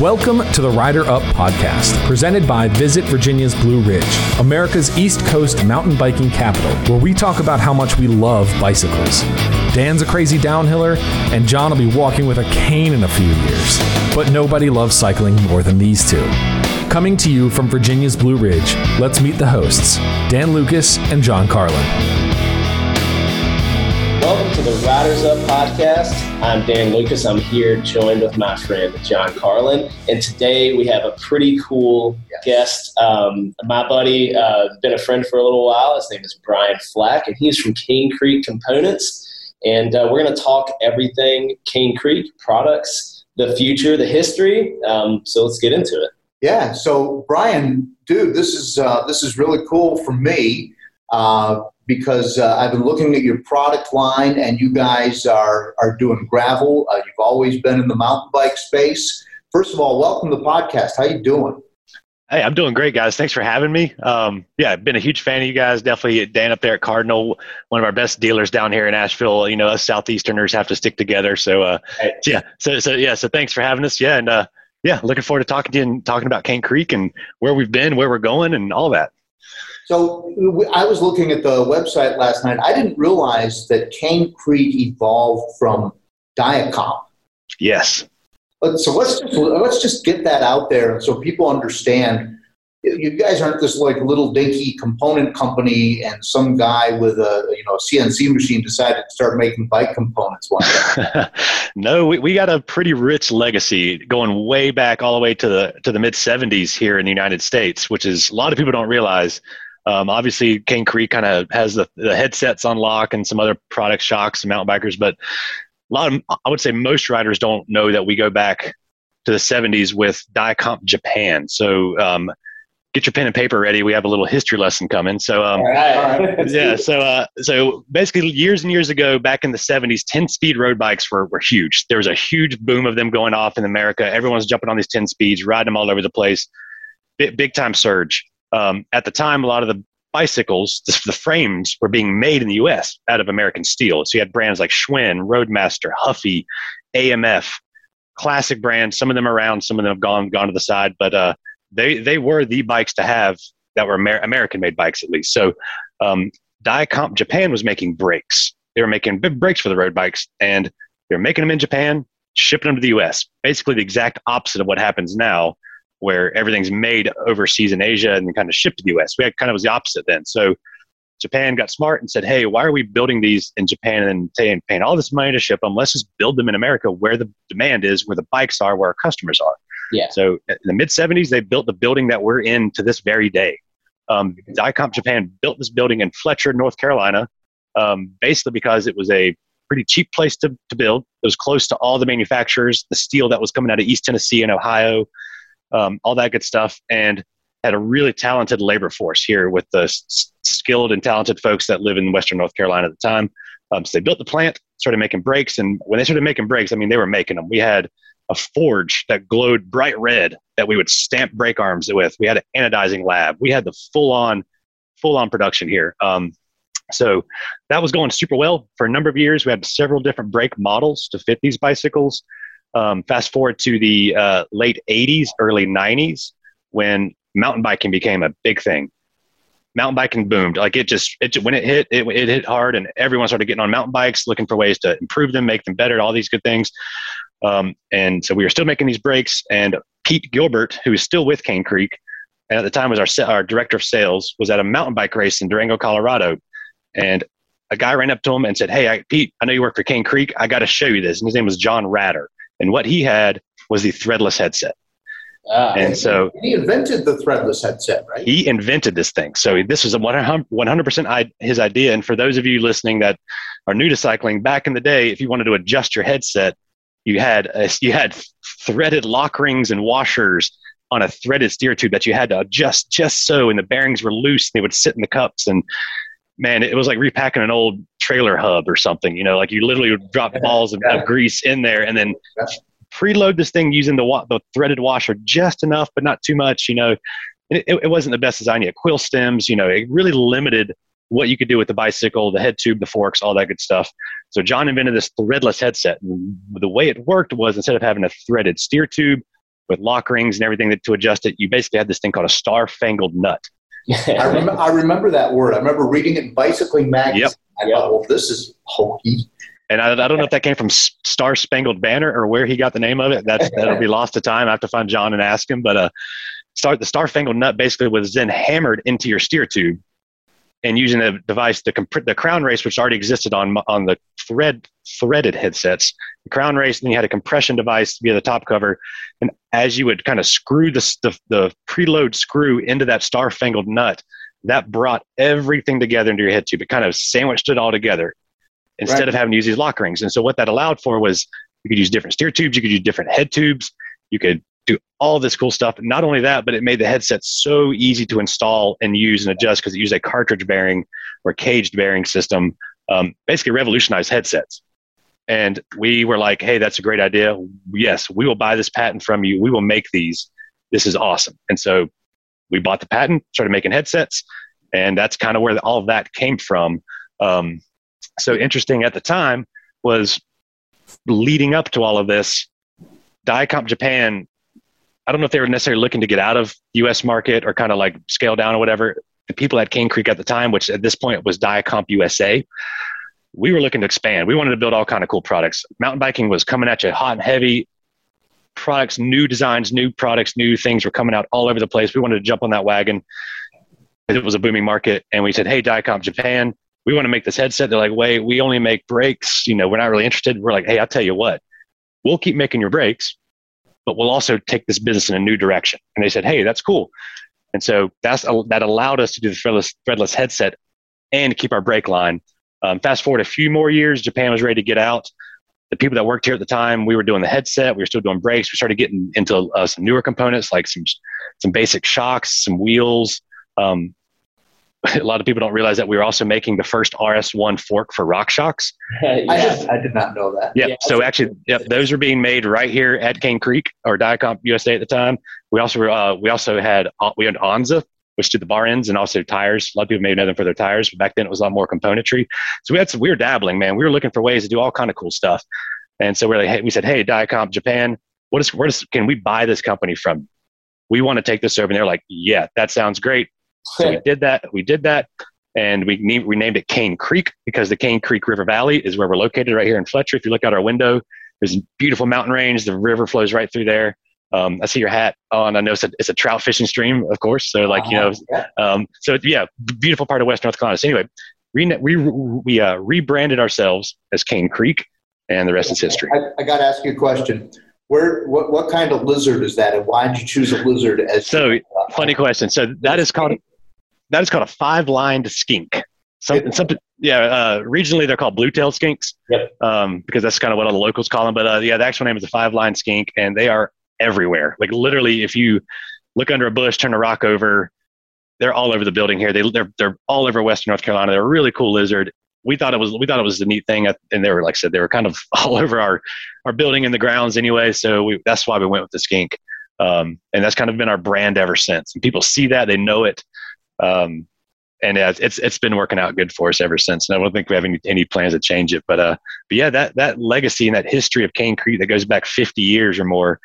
Welcome to the Rider Up podcast, presented by Visit Virginia's Blue Ridge, America's East Coast mountain biking capital, where we talk about how much we love bicycles. Dan's a crazy downhiller, and John will be walking with a cane in a few years. But nobody loves cycling more than these two. Coming to you from Virginia's Blue Ridge, let's meet the hosts, Dan Lucas and John Carlin. Welcome to the Riders Up podcast. I'm Dan Lucas. I'm here joined with my friend John Carlin. And today we have a pretty cool yes. guest. Um, my buddy, uh, been a friend for a little while. His name is Bryan Flack, and he's from Cane Creek Components. And uh, we're going to talk everything Cane Creek products, the future, the history. Um, so let's get into it. Yeah. So Bryan, dude, this is uh, this is really cool for me. Uh, because uh, I've been looking at your product line and you guys are, are doing gravel. Uh, you've always been in the mountain bike space. First of all, welcome to the podcast. How you doing? Hey, I'm doing great, guys. Thanks for having me. Um, yeah, I've been a huge fan of you guys. Definitely Dan up there at Cardinal, one of our best dealers down here in Asheville. You know, us Southeasterners have to stick together. So, uh, yeah, so, so, yeah, so thanks for having us. Yeah. And, uh, yeah, looking forward to talking to you and talking about Cane Creek and where we've been, where we're going and all that. So I was looking at the website last night. I didn't realize that Cane Creek evolved from Dia-Compe. Yes. But so let's just let's just get that out there so people understand you guys aren't this like little dinky component company and some guy with a you know CNC machine decided to start making bike components one day. no, we, we got a pretty rich legacy going way back all the way to the to the mid 70s here in the United States, which is a lot of people don't realize. Um, obviously, Cane Creek kind of has the, the headsets on lock and some other product shocks and mountain bikers, but a lot of I would say most riders don't know that we go back to the 70s with Dia-Compe Japan. So um, get your pen and paper ready. We have a little history lesson coming. So, um, all right, all right. yeah. So, uh, so basically, years and years ago, back in the '70s, 10-speed road bikes were were huge. There was a huge boom of them going off in America. Everyone's jumping on these 10 speeds, riding them all over the place. Big, big time surge. Um, at the time, a lot of the bicycles, the, frames were being made in the U.S. out of American steel. So you had brands like Schwinn, Roadmaster, Huffy, AMF, classic brands. Some of them around, some of them have gone gone to the side, but uh, they they were the bikes to have that were Amer- American made bikes at least. So um, Dia-Compe Japan was making brakes. They were making big brakes for the road bikes, and they were making them in Japan, shipping them to the U.S. Basically, the exact opposite of what happens now, where everything's made overseas in Asia and kind of shipped to the U.S. We had kind of was the opposite then. So Japan got smart and said, "Hey, why are we building these in Japan and paying, paying all this money to ship them? Let's just build them in America, where the demand is, where the bikes are, where our customers are." Yeah. So in the mid 70s, they built the building that we're in to this very day. Um, Dia-Compe Japan built this building in Fletcher, North Carolina, um, basically because it was a pretty cheap place to, to build. It was close to all the manufacturers, the steel that was coming out of East Tennessee and Ohio, um, all that good stuff, and had a really talented labor force here with the s- skilled and talented folks that live in Western North Carolina at the time. Um, so they built the plant, started making brakes, and when they started making brakes, I mean, they were making them. We had a forge that glowed bright red that we would stamp brake arms with. We had an anodizing lab. We had the full on, full on production here. Um, so that was going super well for a number of years. We had several different brake models to fit these bicycles. Um, fast forward to the uh, late 80s, early 90s, when mountain biking became a big thing. Mountain biking boomed. Like it just, it when it hit, it, it hit hard, and everyone started getting on mountain bikes, looking for ways to improve them, make them better, all these good things. Um, and so we were still making these brakes. And Pete Gilbert, who is still with Cane Creek, and at the time was our, our director of sales, was at a mountain bike race in Durango, Colorado. And a guy ran up to him and said, Hey, I, Pete, I know you work for Cane Creek. I got to show you this. And his name was John Rader. And what he had was the threadless headset. Uh, and so he invented the threadless headset, right? He invented this thing. So this was 100% his idea. And for those of you listening that are new to cycling, back in the day, if you wanted to adjust your headset, you had a, you had threaded lock rings and washers on a threaded steer tube that you had to adjust just so, and the bearings were loose. And They would sit in the cups, and man, it was like repacking an old trailer hub or something. You know, like you literally would drop balls of, of grease in there, and then preload this thing using the wa- the threaded washer just enough, but not too much. You know, it, it wasn't the best design yet. Quill stems, you know, it really limited what you could do with the bicycle, the head tube, the forks, all that good stuff. So John invented this threadless headset. And the way it worked was instead of having a threaded steer tube, with lock rings and everything that, to adjust it. You basically had this thing called a star fangled nut. I, rem- I, remember that word. I remember reading it in Bicycling Magazine. Yep. I yep. thought, well, this is hokey. And I, I, don't know if that came from Star Spangled Banner or where he got the name of it. That's that'll be lost to time. I have to find John and ask him. But uh, start the Star Spangled Nut basically was then hammered into your steer tube, and using a device, the comp- the Crown Race, which already existed on on the thread threaded headsets, the Crown Race, then you had a compression device via the top cover, and as you would kind of screw the the, the preload screw into that Star Spangled Nut, that brought everything together into your head tube. It kind of sandwiched it all together instead right. of having to use these lock rings. And so what that allowed for was you could use different steer tubes, you could use different head tubes, you could do all this cool stuff. Not only that, but it made the headset so easy to install and use and adjust because it used a cartridge bearing or caged bearing system. Um, basically, revolutionized headsets. And we were like, hey, that's a great idea. Yes, we will buy this patent from you. We will make these. This is awesome. And so we bought the patent, started making headsets, and that's kind of where all of that came from. Um, so interesting at the time was leading up to all of this, Dia-Compe Japan. I don't know if they were necessarily looking to get out of U.S. market or kind of like scale down or whatever. The people at Cane Creek at the time, which at this point was Dia-Compe USA, we were looking to expand. We wanted to build all kind of cool products. Mountain biking was coming at you hot and heavy. Products, new designs, new products, new things were coming out all over the place. We wanted to jump on that wagon. It was a booming market, and we said, "Hey, Dia-Compe Japan, we want to make this headset. They're like, wait, we only make brakes. You know, we're not really interested. We're like, hey, I'll tell you what, we'll keep making your brakes, but we'll also take this business in a new direction. And they said, hey, that's cool. And so that's that allowed us to do the threadless, threadless headset and keep our brake line. Um, fast forward a few more years, Japan was ready to get out. The people that worked here at the time, we were doing the headset, we were still doing brakes. We started getting into uh, some newer components like some some basic shocks, some wheels, um, a lot of people don't realize that we were also making the first RS1 fork for RockShox. yeah. I, did, I did not know that. Yep. Yeah, so actually, yep, those were being made right here at Cane Creek or Dia-Compe USA at the time. We also uh, we also had uh, we had Onza, which did the bar ends and also tires. A lot of people may know them for their tires, but back then it was a lot more componentry. So we had some we were dabbling, man. We were looking for ways to do all kind of cool stuff. And so we're like, hey, we said, hey, Dia-Compe Japan, what is where does can we buy this company from? We want to take this over. And they're like, yeah, that sounds great so we did that. We did that, and we named, we named it Cane Creek because the Cane Creek River Valley is where we're located right here in Fletcher. If you look out our window, there's a beautiful mountain range. The river flows right through there. Um, I see your hat on. I know it's a, it's a, trout fishing stream, of course. So like, uh-huh. you know, yeah. Um, so yeah, beautiful part of West North Carolina. So anyway, we, we, we uh, rebranded ourselves as Cane Creek and the rest is history. I, I got to ask you a question. Where, what, what kind of lizard is that and why did you choose a lizard as so funny question so that is called that is called a five-lined skink. Something, something, yeah. Uh, regionally, they're called blue-tailed skinks. Yep. Um, because that's kind of what all the locals call them. But uh, yeah, the actual name is a five-lined skink, and they are everywhere. Like literally, if you look under a bush, turn a rock over, they're all over the building here. They they're they're all over Western North Carolina. They're a really cool lizard. We thought it was we thought it was a neat thing, and they were like I said, they were kind of all over our our building in the grounds anyway. So we, that's why we went with the skink. Um, and that's kind of been our brand ever since. And people see that, they know it. Um, and yeah, it's it's been working out good for us ever since. And I don't think we have any, any plans to change it. But uh, but yeah, that that legacy and that history of Cane Creek that goes back 50 years or more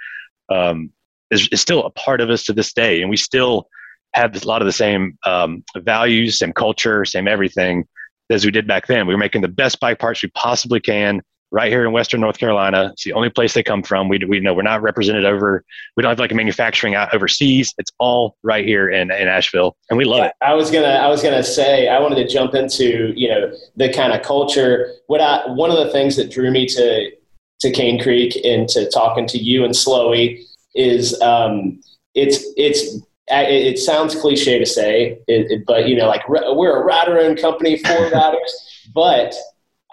um, is, is still a part of us to this day, and we still have a lot of the same um, values, same culture, same everything as we did back then. We were making the best bike parts we possibly can right here in Western North Carolina. It's the only place they come from. We, we know we're not represented over, we don't have like a manufacturing out overseas. It's all right here in, in Asheville and we love yeah, it. I was going to, I was going to say, I wanted to jump into, you know, the kind of culture. What I, one of the things that drew me to, to Cane Creek and to talking to you and Slowy is, um, it's, it's, it sounds cliche to say, it, it, but you know, like we're a rider owned company for riders, but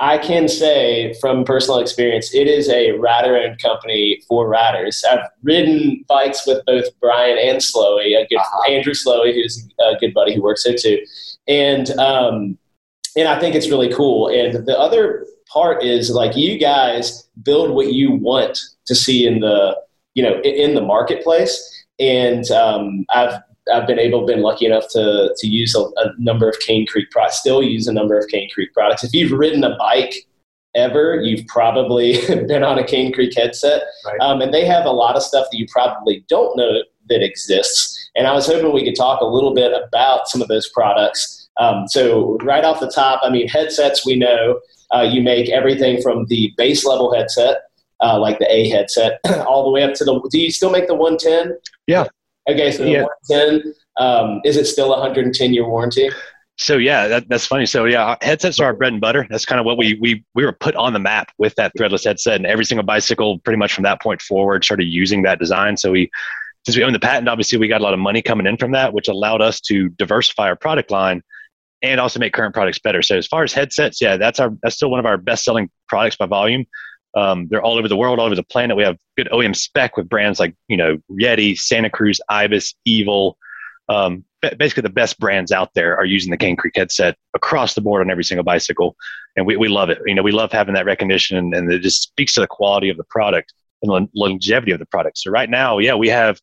I can say from personal experience, it is a rider owned company for riders. I've ridden bikes with both Bryan and Slowy, a good uh-huh. Andrew Slowy, who's a good buddy who works there too. And, um, and I think it's really cool. And the other part is like you guys build what you want to see in the, you know, in the marketplace. And um, I've I've been able, been lucky enough to to use a, a, number of Cane Creek products. Still use a number of Cane Creek products. If you've ridden a bike ever, you've probably been on a Cane Creek headset. Right. Um, and they have a lot of stuff that you probably don't know that exists. And I was hoping we could talk a little bit about some of those products. Um, so, right off the top, I mean, headsets we know uh, you make everything from the base level headset, uh, like the A headset, all the way up to the. Do you still make the 110? Yeah. Okay, so the yeah. 110, um, is it still a 110 year warranty? So yeah, that, that's funny. So yeah, headsets are our bread and butter. That's kind of what we we we were put on the map with that threadless headset, and every single bicycle, pretty much from that point forward, started using that design. So we, since we own the patent, obviously we got a lot of money coming in from that, which allowed us to diversify our product line and also make current products better. So as far as headsets, yeah, that's our that's still one of our best selling products by volume. Um, they're all over the world, all over the planet. We have good OEM spec with brands like you know Yeti, Santa Cruz, Ibis, Evil. Um, basically, the best brands out there are using the Cane Creek headset across the board on every single bicycle, and we, we love it. You know, we love having that recognition, and, it just speaks to the quality of the product and longevity of the product. So right now, yeah, we have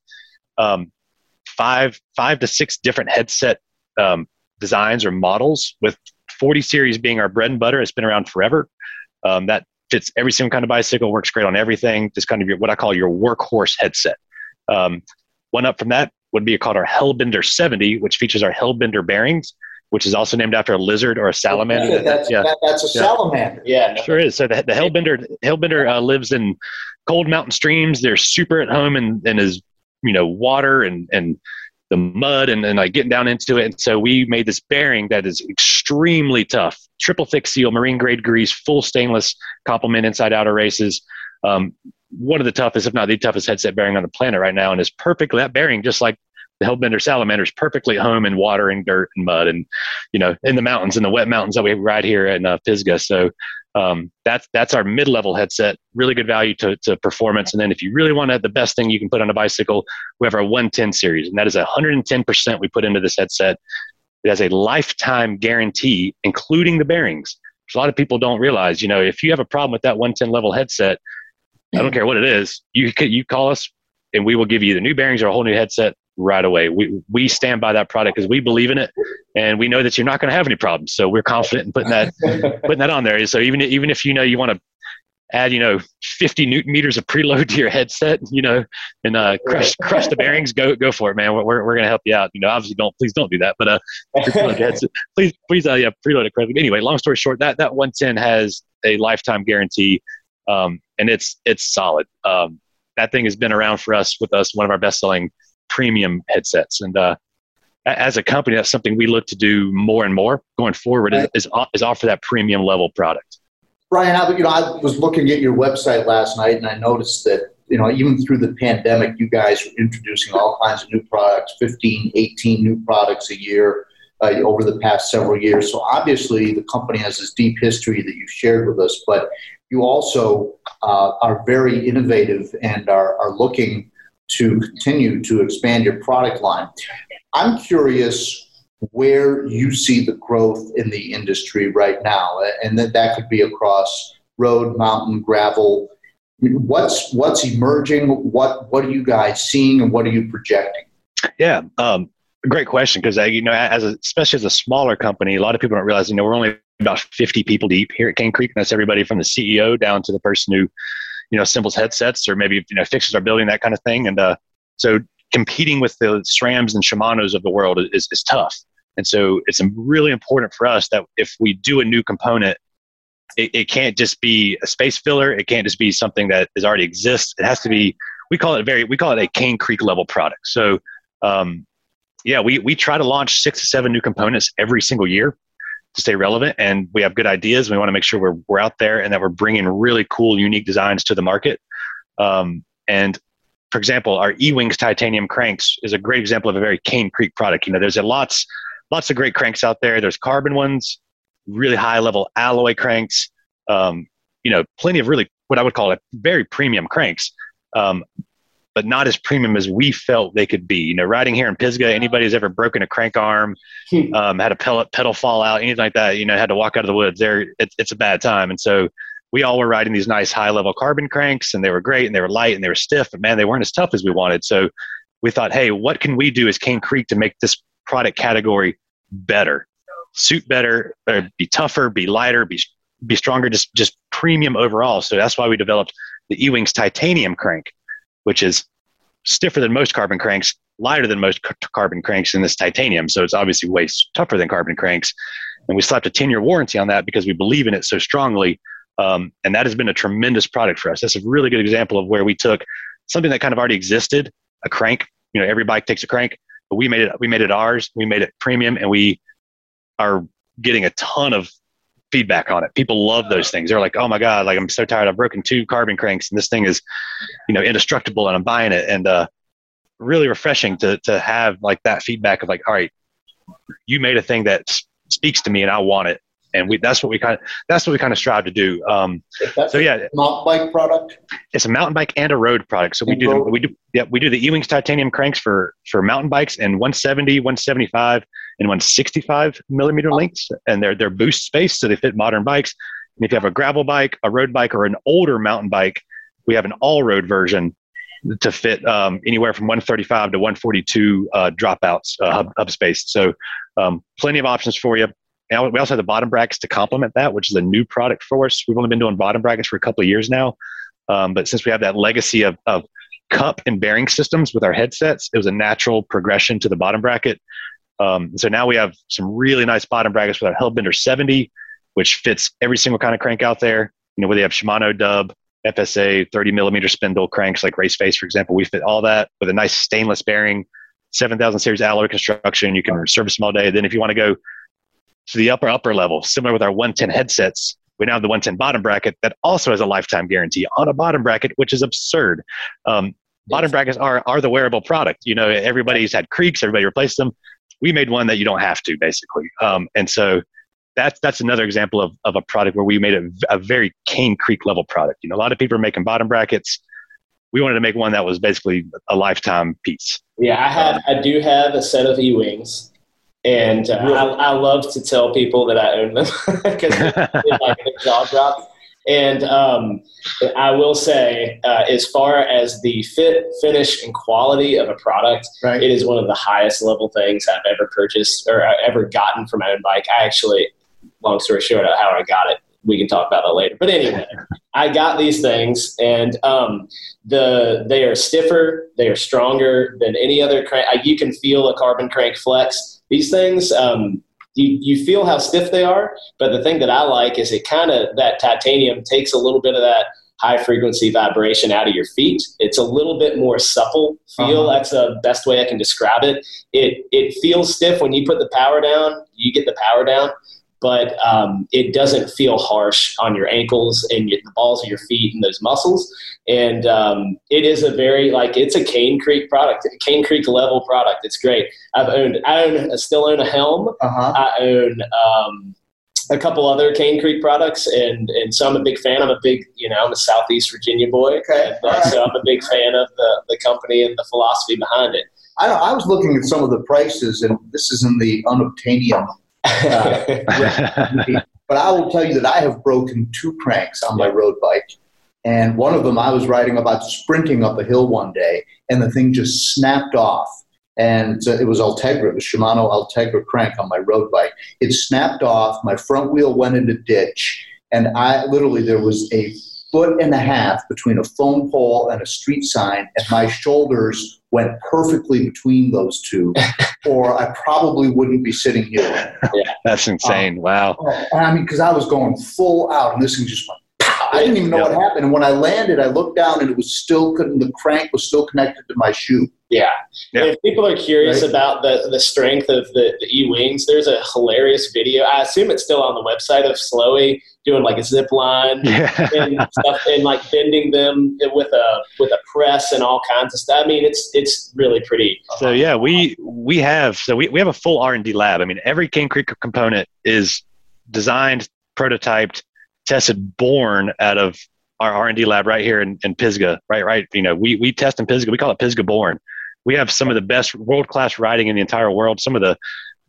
um, five five to six different headset um, designs or models, with 40 series being our bread and butter. It's been around forever. Um, that fits every single kind of bicycle, works great on everything. Just kind of your, what I call your workhorse headset. Um, one up from that would be called our Hellbender 70, which features our Hellbender bearings, which is also named after a lizard or a salamander. Yeah, that's, yeah. That, that's a yeah. salamander. Yeah, no. sure is. So the, the Hellbender Hellbender uh, lives in cold mountain streams. They're super at home and in his you know water and and the mud and, and like getting down into it. And so we made this bearing that is extremely tough, triple thick seal, marine grade grease, full stainless complement inside outer races. Um, one of the toughest, if not the toughest headset bearing on the planet right now, and is perfectly that bearing, just like the Hellbender Salamander, is perfectly at home in water and dirt and mud, and you know, in the mountains, in the wet mountains that we ride here in uh, Pisgah. So um, that's that's our mid-level headset. Really good value to, to performance. And then if you really want to, the best thing you can put on a bicycle, we have our 110 series, and that is 110 percent we put into this headset. It has a lifetime guarantee, including the bearings. Which a lot of people don't realize. You know, if you have a problem with that 110 level headset, I don't care what it is. You you call us, and we will give you the new bearings or a whole new headset right away. We we stand by that product because we believe in it, and we know that you're not going to have any problems. So we're confident in putting that putting that on there. So even even if you know you want to add you know 50 newton meters of preload to your headset, you know, and uh, crush crush the bearings, go go for it, man. We're we're, going to help you out. You know, obviously don't please don't do that, but uh, headset, please please uh, yeah preload it correctly. Anyway, long story short, that that 110 has a lifetime guarantee um, and it's it's solid. Um, that thing has been around for us with us, one of our best selling premium headsets, and uh, as a company, that's something we look to do more and more going forward. Right. Is, is offer that premium level product. Bryan, I, you know, I was looking at your website last night, and I noticed that you know even through the pandemic, you guys were introducing all kinds of new products, 15, 18 new products a year. Uh, over the past several years. So obviously, the company has this deep history that you've shared with us. But you also uh, are very innovative and are, are looking to continue to expand your product line. I'm curious where you see the growth in the industry right now, and that that could be across road, mountain, gravel. What's what's emerging? What what are you guys seeing, and what are you projecting? Yeah, um, great question because you know, as a, especially as a smaller company, a lot of people don't realize you know we're only about 50 people deep here at Cane Creek. And that's everybody from the CEO down to the person who, you know, assembles headsets or maybe, you know, fixes our building, that kind of thing. And uh, so competing with the SRAMs and Shimano's of the world is, is tough. And so it's really important for us that if we do a new component, it, it can't just be a space filler. It can't just be something that is already exists. It has to be, we call it very, we call it a Cane Creek level product. So, um, yeah, we, we try to launch six to seven new components every single year to stay relevant and we have good ideas. We want to make sure we're, we're out there and that we're bringing really cool, unique designs to the market. Um, and for example, our E-Wings titanium cranks is a great example of a very Cane Creek product. You know, there's a lots, lots of great cranks out there. There's carbon ones, really high level alloy cranks, um, you know, plenty of really what I would call it very premium cranks. Um, but not as premium as we felt they could be. You know, riding here in Pisgah, anybody who's ever broken a crank arm, hmm. um, had a pellet pedal fall out, anything like that, you know, had to walk out of the woods. There, it, it's a bad time. And so we all were riding these nice high level carbon cranks, and they were great, and they were light, and they were stiff, but man, they weren't as tough as we wanted. So we thought, hey, what can we do as Cane Creek to make this product category better, suit better, be tougher, be lighter, be be stronger, just just premium overall. So that's why we developed the E-Wings titanium crank, which is stiffer than most carbon cranks, lighter than most carbon cranks in this titanium. So it's obviously way tougher than carbon cranks. And we slapped a 10 year warranty on that because we believe in it so strongly. Um, and that has been a tremendous product for us. That's a really good example of where we took something that kind of already existed, a crank. You know, every bike takes a crank, but we made it. We made it ours. We made it premium, and we are getting a ton of feedback on it. People love those things. They're like, "Oh my god, like I'm so tired. I've broken two carbon cranks, and this thing is, you know, indestructible, and I'm buying it." And uh, really refreshing to to have like that feedback of like, "All right, you made a thing that speaks to me, and I want it." And we that's what we kind of that's what we kind of strive to do. Um, so yeah, mountain bike product. It's a mountain bike and a road product. So we do the, we do yeah we do the E-Wings titanium cranks for for mountain bikes and 170, 175 and 165 millimeter lengths, and they're they're boost space, so they fit modern bikes. And if you have a gravel bike, a road bike, or an older mountain bike, we have an all road version to fit um, anywhere from 135 to 142 uh, dropouts uh, hub, hub space. So um, plenty of options for you. And we also have the bottom brackets to complement that, which is a new product for us. We've only been doing bottom brackets for a couple of years now, um, but since we have that legacy of, of cup and bearing systems with our headsets, it was a natural progression to the bottom bracket. Um, so now we have some really nice bottom brackets with our Hellbender 70, which fits every single kind of crank out there. You know, where they have Shimano Dub, FSA, 30 millimeter spindle cranks like Race Face, for example. We fit all that with a nice stainless bearing, 7000 series alloy construction. You can service them all day. Then if you want to go to the upper, upper level, similar with our 110 headsets, we now have the 110 bottom bracket that also has a lifetime guarantee on a bottom bracket, which is absurd. Um, bottom brackets are, are the wearable product. You know, everybody's had creaks, everybody replaces them we made one that you don't have to basically. Um, and so that's that's another example of, of a product where we made a, a very Cane Creek level product. You know, a lot of people are making bottom brackets. We wanted to make one that was basically a lifetime piece. Yeah, I have. I do have a set of E wings, and uh, I, I, love to tell people that I own them because like the jaw drop. And um, I will say, uh, as far as the fit, finish, and quality of a product, right. it is one of the highest level things I've ever purchased or uh, ever gotten from my own bike. I actually, long story short, how I got it, we can talk about that later. But anyway, I got these things, and um, the they are stiffer, they are stronger than any other crank. You can feel a carbon crank flex. These things, um, you, you feel how stiff they are. But the thing that I like is it kind of, that titanium takes a little bit of that high frequency vibration out of your feet. It's a little bit more supple feel. Uh-huh. That's the best way I can describe it. It it feels stiff when you put the power down. You get the power down, but um, it doesn't feel harsh on your ankles and your, the balls of your feet and those muscles. And um, it is a very like it's a Cane Creek product, a Cane Creek level product. It's great. I've owned, I own, I still own a helm. Uh-huh. I own. Um, a couple other Cane Creek products, and and so I'm a big fan. I'm a big, you know, I'm a Southeast Virginia boy, okay. uh, so I'm a big fan of the the company and the philosophy behind it. I, I was looking at some of the prices, and this is in the unobtainium uh, but I will tell you that I have broken two cranks on my road bike. And one of them, I was riding about sprinting up a hill one day, and the thing just snapped off. And it was Ultegra, the Shimano Ultegra crank on my road bike. It snapped off. My front wheel went in a ditch, and I literally there was a foot and a half between a phone pole and a street sign, and my shoulders went perfectly between those two, or I probably wouldn't be sitting here. Yeah, that's insane. Um, wow. Oh, I mean, because I was going full out, and this thing just went. Pow! I didn't even know yep. what happened. And when I landed, I looked down, and it was still couldn't. The crank was still connected to my shoe. Yeah. yeah. If people are curious right. about the, the strength of the, the E Wings, there's a hilarious video. I assume it's still on the website of Slowy doing like a zip line yeah. and stuff and like bending them with a with a press and all kinds of stuff. I mean, it's it's really pretty. So yeah, we we have so we, we have a full R and D lab. I mean, every Cane Creek component is designed, prototyped, tested, born out of our R and D lab right here in, in Pisgah. Right, right. You know, we we test in Pisgah. We call it Pisgah Born we have some of the best world class riding in the entire world, some of the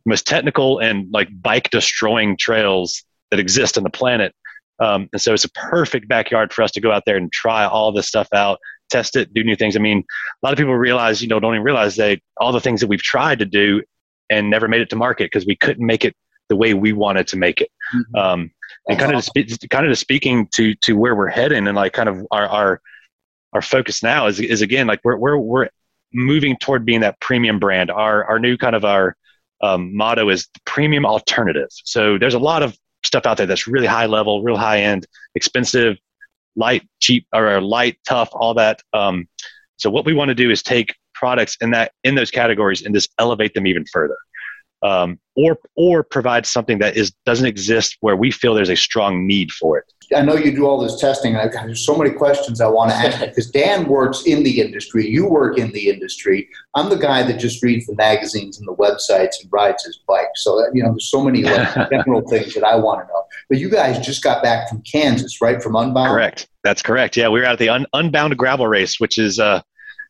most technical and like bike destroying trails that exist on the planet. Um, and so it's a perfect backyard for us to go out there and try all this stuff out, test it, do new things. I mean, a lot of people realize, you know, don't even realize they all the things that we've tried to do and never made it to market because we couldn't make it the way we wanted to make it. Mm-hmm. Um, and kind of to kind of speaking to to where we're heading and like kind of our our our focus now is is again like we're we're we're moving toward being that premium brand. Our our new kind of our um, motto is premium alternative. So there's a lot of stuff out there that's really high level, real high end, expensive, light, cheap, or light, tough, all that. Um, so what we want to do is take products in that in those categories and just elevate them even further um, or or provide something that is doesn't exist where we feel there's a strong need for it. I know you do all this testing. I've got, there's so many questions I want to ask because Dan works in the industry. You work in the industry. I'm the guy that just reads the magazines and the websites and rides his bike. So that, you know, there's so many like, general things that I want to know. But you guys just got back from Kansas, right? From Unbound. Correct. That's correct. Yeah, we were at the Un- Unbound Gravel Race, which is uh,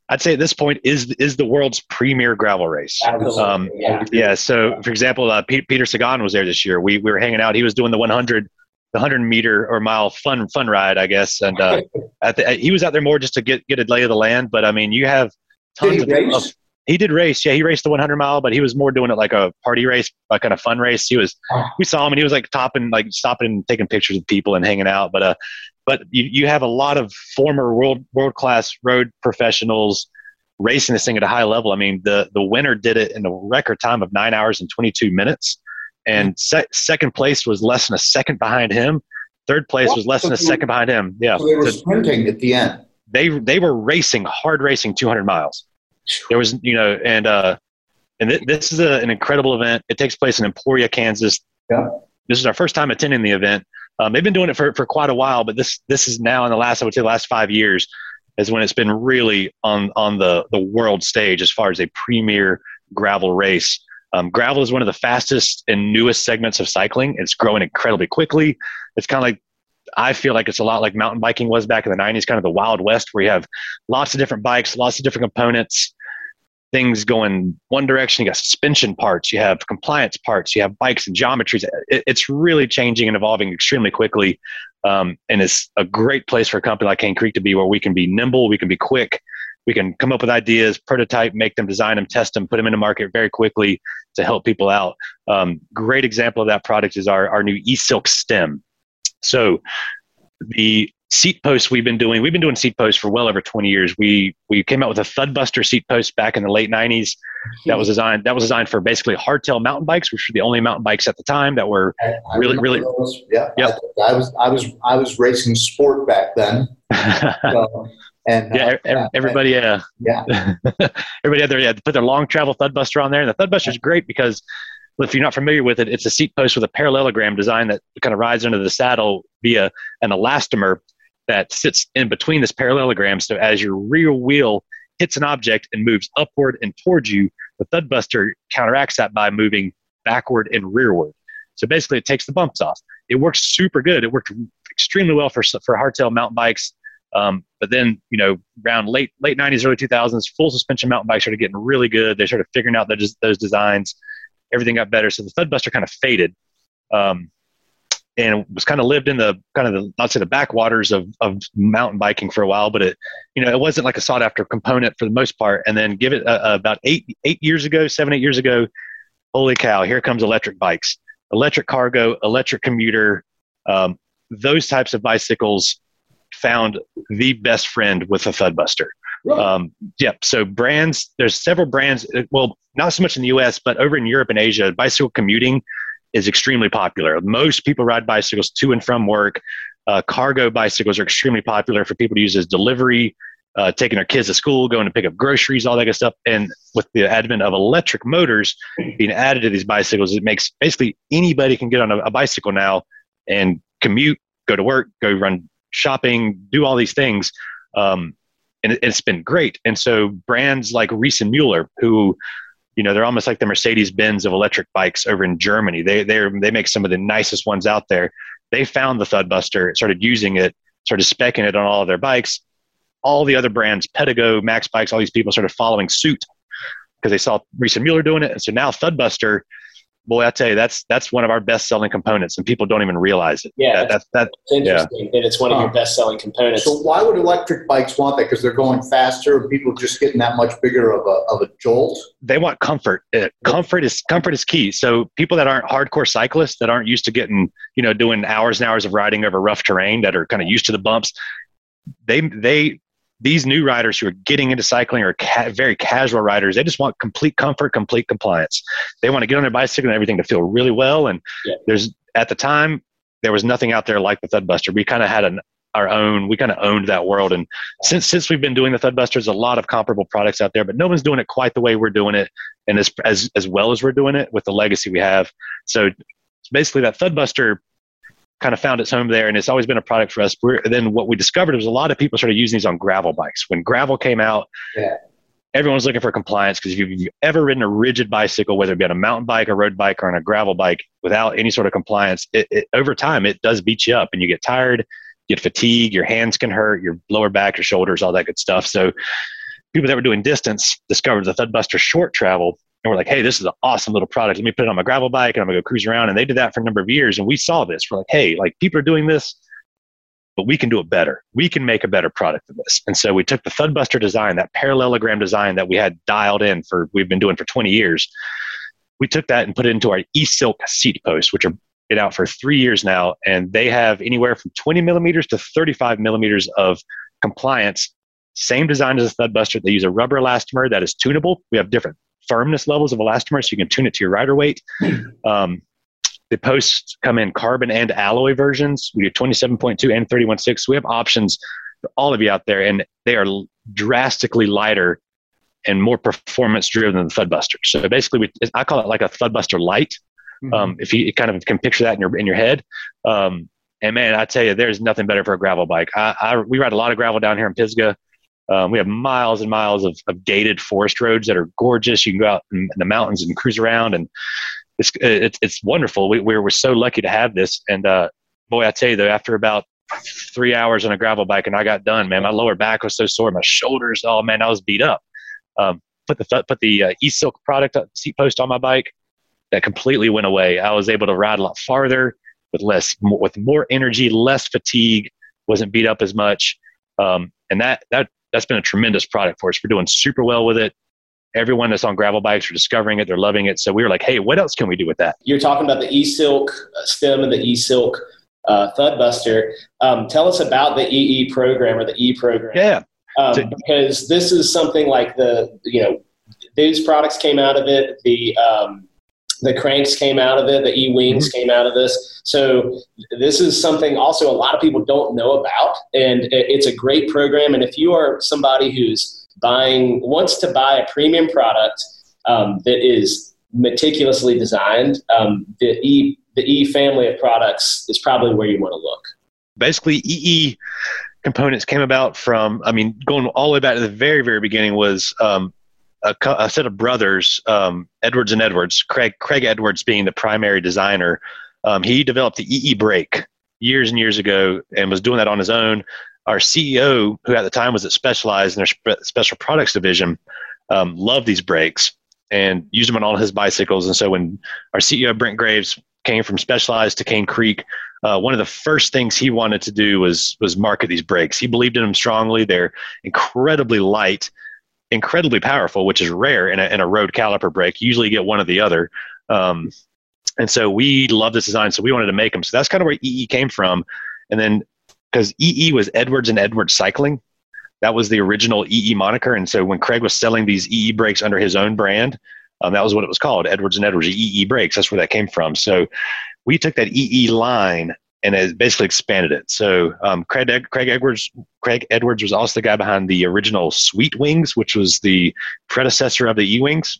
I'd say at this point is is the world's premier gravel race. Um, yeah. yeah. So, for example, uh, P- Peter Sagan was there this year. We we were hanging out. He was doing the 100 the 100 meter or mile fun fun ride, I guess. And uh, the, he was out there more just to get get a lay of the land. But I mean, you have tons did he of, of, he did race. Yeah, he raced the 100 mile, but he was more doing it like a party race, like kind of fun race. He was. We saw him, and he was like topping, like stopping and taking pictures of people and hanging out. But uh, but you, you have a lot of former world world class road professionals racing this thing at a high level. I mean, the the winner did it in a record time of nine hours and 22 minutes, and se- second place was less than a second behind him. Third place was less than a second behind him. Yeah, so they were sprinting at the end. They they were racing hard racing 200 miles. There was you know and uh and th- this is a, an incredible event. It takes place in Emporia, Kansas. Yeah. This is our first time attending the event. Um, they've been doing it for, for quite a while, but this this is now in the last I would say the last five years is when it's been really on on the the world stage as far as a premier gravel race. Um, gravel is one of the fastest and newest segments of cycling. It's growing incredibly quickly. It's kind of like I feel like it's a lot like mountain biking was back in the 90s, kind of the Wild West, where you have lots of different bikes, lots of different components, things going one direction. You got suspension parts, you have compliance parts, you have bikes and geometries. It, it's really changing and evolving extremely quickly. Um, and it's a great place for a company like Cane Creek to be where we can be nimble, we can be quick, we can come up with ideas, prototype, make them, design them, test them, put them into market very quickly to help people out. Um, great example of that product is our, our new eSilk stem. So the seat posts we've been doing, we've been doing seat posts for well over 20 years. We we came out with a Thudbuster seat post back in the late 90s. That was designed that was designed for basically hardtail mountain bikes, which were the only mountain bikes at the time that were I, I really really those. yeah. Yep. I, I, was I was I was racing sport back then. so, and yeah, uh, everybody, uh, yeah, everybody had their yeah, put their long travel thud buster on there, and the thud buster is great because if you're not familiar with it, it's a seat post with a parallelogram design that kind of rides under the saddle via an elastomer that sits in between this parallelogram. So as your rear wheel hits an object and moves upward and towards you, the thud buster counteracts that by moving backward and rearward. So basically, it takes the bumps off. It works super good. It worked extremely well for for hardtail mountain bikes. Um, but then, you know, around late late 90s, early 2000s, full suspension mountain bikes started getting really good. They started figuring out those, those designs. Everything got better. So the Thudbuster kind of faded. Um, and was kind of lived in the kind of the say the backwaters of, of mountain biking for a while, but it you know it wasn't like a sought after component for the most part. And then give it uh, uh, about eight eight years ago, seven eight years ago, holy cow! Here comes electric bikes, electric cargo, electric commuter, um, those types of bicycles found the best friend with a Thudbuster. Um, yeah, so brands, there's several brands. Uh, well, not so much in the U.S., but over in Europe and Asia, bicycle commuting is extremely popular. Most people ride bicycles to and from work. Uh, cargo bicycles are extremely popular for people to use as delivery, uh, taking their kids to school, going to pick up groceries, all that good stuff. And with the advent of electric motors being added to these bicycles, it makes basically anybody can get on a, a bicycle now and commute, go to work, go run shopping, do all these things. Um, and it, has been great. And so brands like Riese and Müller, who you know they're almost like the Mercedes Benz of electric bikes over in Germany. They they they make some of the nicest ones out there. They found the Thudbuster, started using it, started specking it on all of their bikes. All the other brands, Pedego, Max Bikes, all these people started following suit because they saw Riese Mueller doing it, and so now Thudbuster boy, I tell you, that's that's one of our best selling components, and people don't even realize it. Yeah, that, that's that. interesting yeah. that it's one of your best selling components. So why would electric bikes want that? Because they're going faster, and people just getting that much bigger of a of a jolt. They want comfort. Uh, comfort is comfort is key. So people that aren't hardcore cyclists that aren't used to getting you know doing hours and hours of riding over rough terrain that are kind of used to the bumps, they they these new riders who are getting into cycling are ca- very casual riders. They just want complete comfort, complete compliance. They want to get on their bicycle and everything to feel really well. And yeah. there's at the time there was nothing out there like the Thudbuster. We kind of had an our own. We kind of owned that world. And since since we've been doing the Thudbusters, a lot of comparable products out there, but no one's doing it quite the way we're doing it, and as as as well as we're doing it with the legacy we have. So basically, that Thudbuster kind of found its home there, and it's always been a product for us. We're, then what we discovered was a lot of people started using these on gravel bikes. When gravel came out, yeah. everyone was looking for compliance because if you've ever ridden a rigid bicycle, whether it be on a mountain bike, a road bike, or on a gravel bike, without any sort of compliance, it, it, over time it does beat you up, and you get tired, you get fatigue, your hands can hurt, your lower back, your shoulders, all that good stuff. So people that were doing distance discovered the Thudbuster short travel and we're like, hey, this is an awesome little product. Let me put it on my gravel bike and I'm gonna go cruise around. And they did that for a number of years. And we saw this. We're like, hey, like people are doing this, but we can do it better. We can make a better product than this. And so we took the Thudbuster design, that parallelogram design that we had dialed in for we've been doing for 20 years. We took that and put it into our e-silk seat posts, which are been out for three years now, and they have anywhere from 20 millimeters to 35 millimeters of compliance. Same design as a Thudbuster. They use a rubber elastomer that is tunable. We have different firmness levels of elastomer, so you can tune it to your rider weight. Um, the posts come in carbon and alloy versions. We do 27.2 and 31.6. So we have options for all of you out there, and they are drastically lighter and more performance driven than the Thudbuster. So basically, we, I call it like a Thudbuster light. Mm-hmm. Um, if you kind of can picture that in your in your head. Um, and man, I tell you, there's nothing better for a gravel bike. I, I, we ride a lot of gravel down here in Pisgah. Um, we have miles and miles of, of gated forest roads that are gorgeous. You can go out in, in the mountains and cruise around, and it's it's, it's wonderful. We, we're we're so lucky to have this. And uh, boy, I tell you though, after about three hours on a gravel bike, and I got done, man, my lower back was so sore, my shoulders, oh man, I was beat up. Um, put the put the uh, e-silk product seat post on my bike, that completely went away. I was able to ride a lot farther with less with more energy, less fatigue, wasn't beat up as much. Um, and that that that's been a tremendous product for us. We're doing super well with it. Everyone that's on gravel bikes are discovering it. They're loving it. So we were like, hey, what else can we do with that? You're talking about the e-silk stem and the e-silk uh, Thudbuster. Um, tell us about the EE program or the E program. Yeah. Um, so, because this is something like the, you know, these products came out of it. The, um, the cranks came out of it the e-wings mm-hmm. came out of this. So this is something also a lot of people don't know about and it's a great program. And if you are somebody who's buying wants to buy a premium product um, that is meticulously designed um, the e the e family of products is probably where you want to look. Basically ee components came about from i mean going all the way back to the very very beginning was um, a, a set of brothers, um, Edwards and Edwards, Craig, Craig Edwards being the primary designer. Um, he developed the EE brake years and years ago and was doing that on his own. Our CEO, who at the time was at Specialized in their special products division, um, loved these brakes and used them on all his bicycles. And so when our CEO, Brent Graves, came from Specialized to Cane Creek, uh, one of the first things he wanted to do was was market these brakes. He believed in them strongly. They're incredibly light incredibly powerful, which is rare in a, in a road caliper brake. You usually get one or the other. Um, and so we love this design, so we wanted to make them. So that's kind of where EE came from. And then because EE was Edwards and Edwards Cycling, that was the original EE moniker. And so when Craig was selling these EE brakes under his own brand, um, that was what it was called, Edwards and Edwards EE brakes. That's where that came from. So we took that EE line and has basically expanded it. So um, Craig, Craig Edwards Craig Edwards was also the guy behind the original Sweet Wings, which was the predecessor of the E Wings.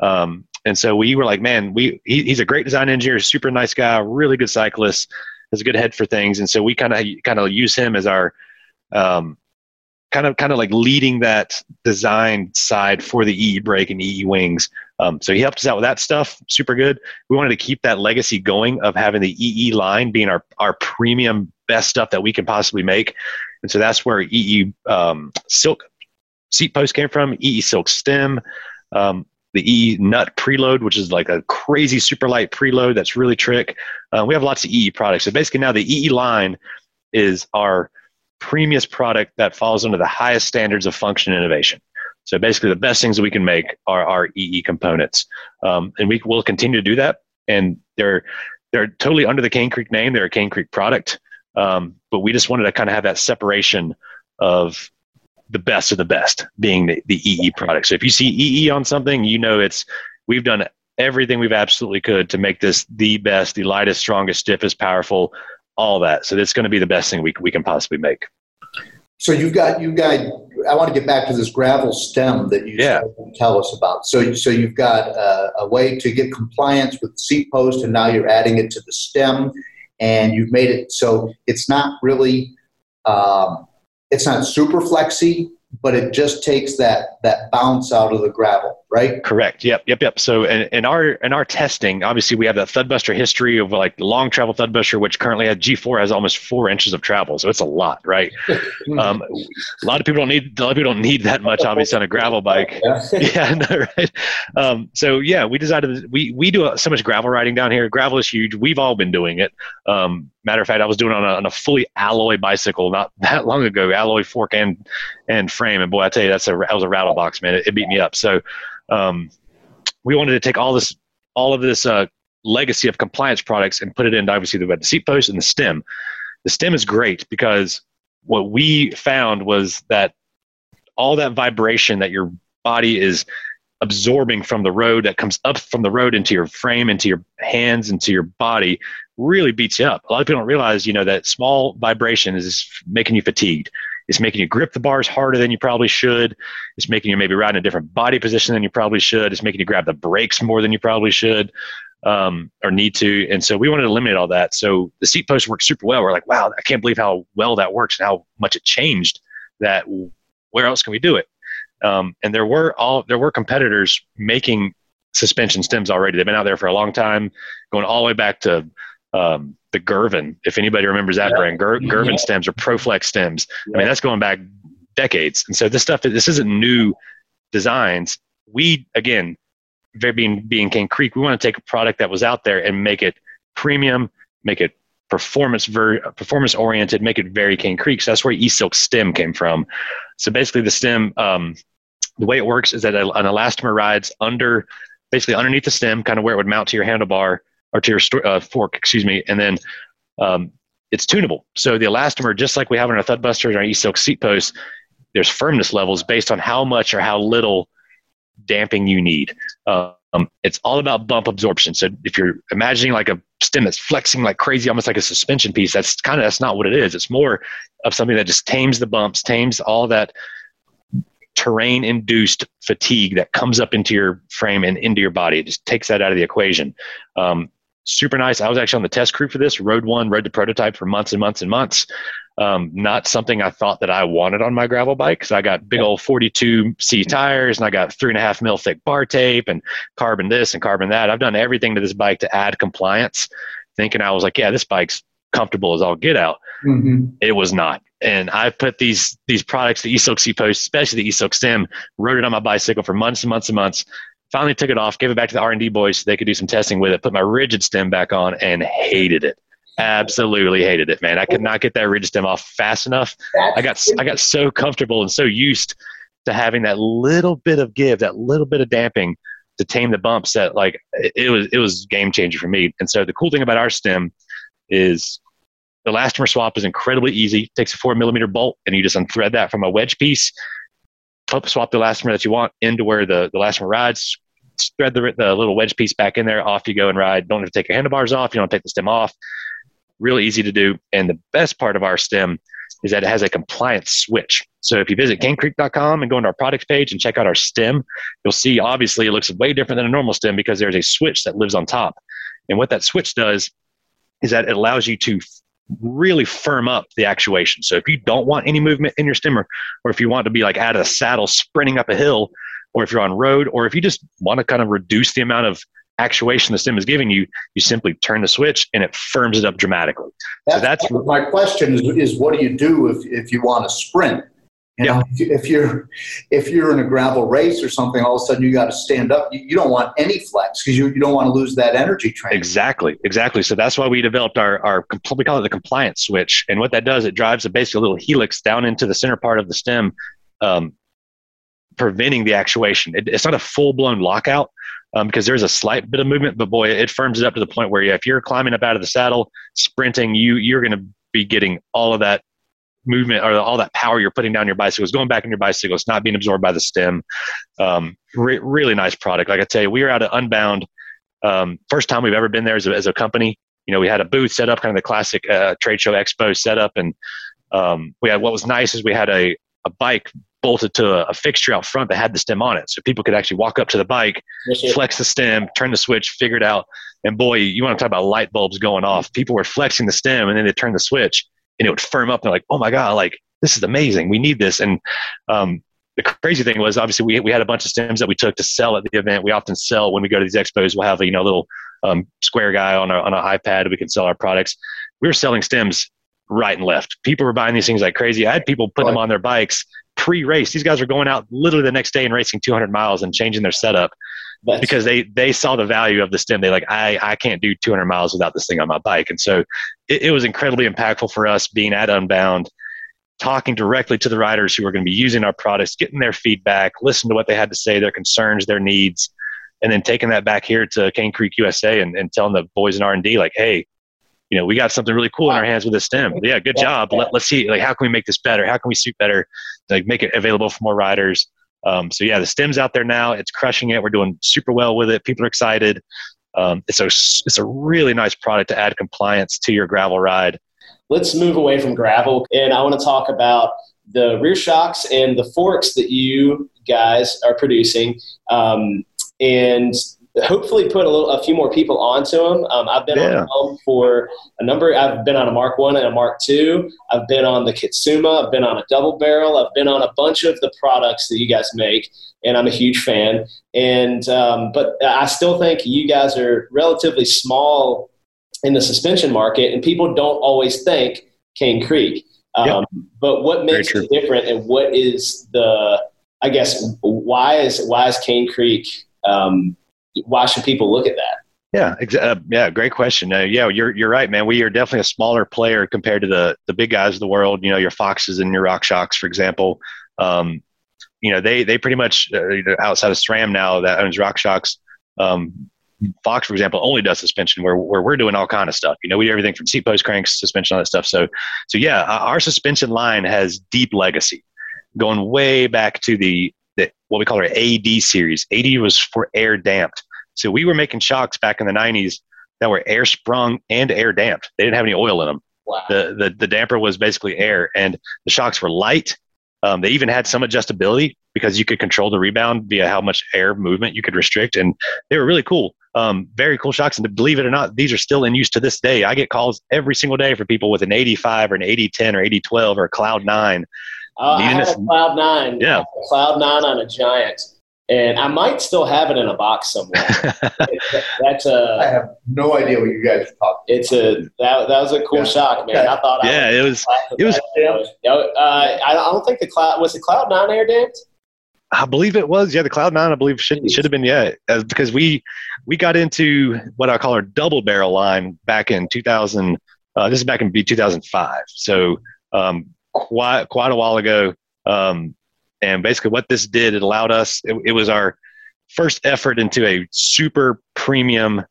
Um, and so we were like, man, we he, he's a great design engineer, super nice guy, really good cyclist, has a good head for things. And so we kind of kind of use him as our um, kind of kind of like leading that design side for the EE brake and EE wings. Um, so he helped us out with that stuff. Super good. We wanted to keep that legacy going of having the EE line being our our premium best stuff that we can possibly make. And so that's where EE um, silk seat post came from. EE silk stem. Um, the EE nut preload, which is like a crazy super light preload that's really trick. Uh, we have lots of EE products. So basically now the EE line is our premium product that falls under the highest standards of function innovation. So basically the best things that we can make are our EE components. Um, and we will continue to do that. And they're, they're totally under the Cane Creek name. They're a Cane Creek product. Um, but we just wanted to kind of have that separation of the best of the best being the, the EE product. So if you see EE on something, you know it's we've done everything we've absolutely could to make this the best, the lightest, strongest, stiffest, powerful, all that. So it's going to be the best thing we, we can possibly make. So you've got you got. I want to get back to this gravel stem that you yeah. tell us about. So so you've got a, a way to get compliance with the seat post, and now you're adding it to the stem, and you've made it so it's not really. Um, it's not super flexy, but it just takes that that bounce out of the gravel, right? Correct. Yep. Yep. Yep. So in, in our in our testing, obviously we have that Thudbuster history of like long travel Thudbuster, which currently has G4 has almost four inches of travel, so it's a lot, right? um, a lot of people don't need a lot of people don't need that much, obviously, on a gravel bike. yeah. No, right. Um, so yeah, we decided we we do so much gravel riding down here. Gravel is huge. We've all been doing it. Um, matter of fact, I was doing it on a, on a fully alloy bicycle not that long ago, alloy fork and and frame, and boy, I tell you, that's a that was a rattle box, man. It, it beat me up. So um, we wanted to take all this all of this uh, legacy of compliance products and put it into obviously the, the seat post and the stem. The stem is great because what we found was that all that vibration that your body is absorbing from the road that comes up from the road into your frame, into your hands, into your body really beats you up. A lot of people don't realize, you know, that small vibration is making you fatigued. It's making you grip the bars harder than you probably should. It's making you maybe ride in a different body position than you probably should. It's making you grab the brakes more than you probably should um, or need to. And so we wanted to eliminate all that. So the seat post works super well. We're like, wow, I can't believe how well that works and how much it changed. That where else can we do it? Um, and there were all there were competitors making suspension stems already. They've been out there for a long time, going all the way back to um, the Girvin. If anybody remembers that yeah. brand, Ger- Girvin yeah. stems or ProFlex stems. Yeah. I mean, that's going back decades. And so this stuff, this isn't new designs. We again, being being Cane Creek, we want to take a product that was out there and make it premium, make it performance ver- performance oriented, make it very Cane Creek. So that's where E-Silk stem came from. So basically, the stem, um, the way it works is that an elastomer rides under, basically underneath the stem, kind of where it would mount to your handlebar or to your uh, fork, excuse me, and then um, it's tunable. So the elastomer, just like we have on our Thudbuster and our E-Silk seat posts, there's firmness levels based on how much or how little damping you need. Um, it's all about bump absorption. So if you're imagining like a stem that's flexing like crazy, almost like a suspension piece, that's kind of that's not what it is. It's more of something that just tames the bumps, tames all that terrain induced fatigue that comes up into your frame and into your body. It just takes that out of the equation. Um, super nice. I was actually on the test crew for this, rode one, rode the prototype for months and months and months. Um, not something I thought that I wanted on my gravel bike because I got big old 42C tires and I got three and a half mil thick bar tape and carbon this and carbon that. I've done everything to this bike to add compliance, thinking I was like, yeah, this bike's comfortable as all get out. Mm-hmm. It was not. And I put these these products, the E-Silk seat post, especially the E-Silk stem, rode it on my bicycle for months and months and months finally took it off, gave it back to the R&D boys so they could do some testing with it, put my rigid stem back on and hated it. Absolutely hated it, man. I could not get that rigid stem off fast enough. I got I got so comfortable and so used to having that little bit of give, that little bit of damping to tame the bumps that like it was it was game changer for me. And so the cool thing about our stem is the elastomer swap is incredibly easy. It takes a four millimeter bolt and you just unthread that from a wedge piece swap the elastomer that you want into where the, the elastomer rides, thread the, the little wedge piece back in there, off you go and ride. Don't have to take your handlebars off. You don't take the stem off. Really easy to do. And the best part of our stem is that it has a compliance switch. So if you visit canecreek.com and go into our products page and check out our stem, you'll see obviously it looks way different than a normal stem because there's a switch that lives on top. And what that switch does is that it allows you to really firm up the actuation. So if you don't want any movement in your stemmer, or if you want to be like out of the saddle sprinting up a hill, or if you're on road, or if you just want to kind of reduce the amount of actuation the stem is giving you, you simply turn the switch and it firms it up dramatically. That's, so that's my question is, is what do you do if, if you want to sprint? You know, if you're if you're in a gravel race or something, all of a sudden you got to stand up. You, you don't want any flex because you, you don't want to lose that energy train. Exactly, exactly. So that's why we developed our our we call it the compliance switch, and what that does, it drives a basically a little helix down into the center part of the stem, um, preventing the actuation. It, it's not a full blown lockout, um, because there's a slight bit of movement, but boy, it firms it up to the point where yeah, if you're climbing up out of the saddle, sprinting, you you're going to be getting all of that movement or all that power you're putting down your bicycle is going back in your bicycle. It's not being absorbed by the stem. Um, re- really nice product. Like I tell you, we were out at Unbound. Um, first time we've ever been there as a, as a company. You know, we had a booth set up, kind of the classic uh, trade show expo setup, and um, we had what was nice is we had a a bike bolted to a, a, fixture out front that had the stem on it, so people could actually walk up to the bike, flex the stem, turn the switch, figure it out. And boy, you want to talk about light bulbs going off. People were flexing the stem, and then they turned the switch, and it would firm up and they're like, oh my God, like this is amazing. We need this. And um, the crazy thing was obviously we, we had a bunch of stems that we took to sell at the event. We often sell when we go to these expos, we'll have a, you know, little um, square guy on, a, on an iPad. We can sell our products. We were selling stems right and left. People were buying these things like crazy. I had people put them on their bikes pre-race. These guys were going out literally the next day and racing 200 miles and changing their setup That's, because they they saw the value of the stem. They like I I can't do 200 miles without this thing on my bike, and so it, it was incredibly impactful for us being at Unbound, talking directly to the riders who are going to be using our products, getting their feedback, listen to what they had to say, their concerns, their needs, and then taking that back here to Cane Creek USA and, and telling the boys in R and D like, hey, you know, we got something really cool in our hands with this stem. Yeah, good job. Let, us see, like, how can we make this better? How can we suit better? Like, make it available for more riders. Um, so yeah, the stem's out there now. It's crushing it. We're doing super well with it. People are excited. Um, it's a it's a really nice product to add compliance to your gravel ride. Let's move away from gravel, and I want to talk about the rear shocks and the forks that you guys are producing. Um, and hopefully put a little a few more people onto them. Um, I've been yeah. on them for a number. I've been on a Mark One and a Mark Two. I've been on the Kitsuma. I've been on a double barrel. I've been on a bunch of the products that you guys make, and I'm a huge fan. And um, but I still think you guys are relatively small in the suspension market, and people don't always think Cane Creek. Um, yep. But what makes it different, and what is the I guess why is why is Cane Creek um, why should people look at that? Yeah, exa- uh, yeah, great question. Uh, yeah, you're you're right, man. We are definitely a smaller player compared to the the big guys of the world. You know, your Foxes and your RockShox, for example. Um, you know, they they pretty much uh, outside of SRAM now that owns RockShox. Um, Fox, for example, only does suspension where, where we're doing all kind of stuff. You know, we do everything from seat post cranks, suspension, all that stuff. So, so yeah, our suspension line has deep legacy, going way back to the what we call our AD series. AD was for air damped. So we were making shocks back in the 90s that were air sprung and air damped. They didn't have any oil in them. Wow. The, the, the damper was basically air, and the shocks were light. Um, they even had some adjustability because you could control the rebound via how much air movement you could restrict, and they were really cool. Um, very cool shocks, and believe it or not, these are still in use to this day. I get calls every single day for people with an 85 or an 8010 or 8012 or a Cloud 9. Uh, I had a Cloud 9. Yeah. Cloud 9 on a Giant and I might still have it in a box somewhere. That's a. I have no idea what you guys are talking. It's a that, that was a cool yeah. shock, man. Okay. I thought. Yeah, I it was. It was. Uh, I don't think the cloud was the cloud nine air damped. I believe it was. Yeah, the Cloud Nine. I believe should should have been. Yeah, uh, because we we got into what I call our double barrel line back in 2000. Uh, this is back in 2005. So um, quite quite a while ago. Um, and basically, what this did, it allowed us, it, it was our first effort into a super premium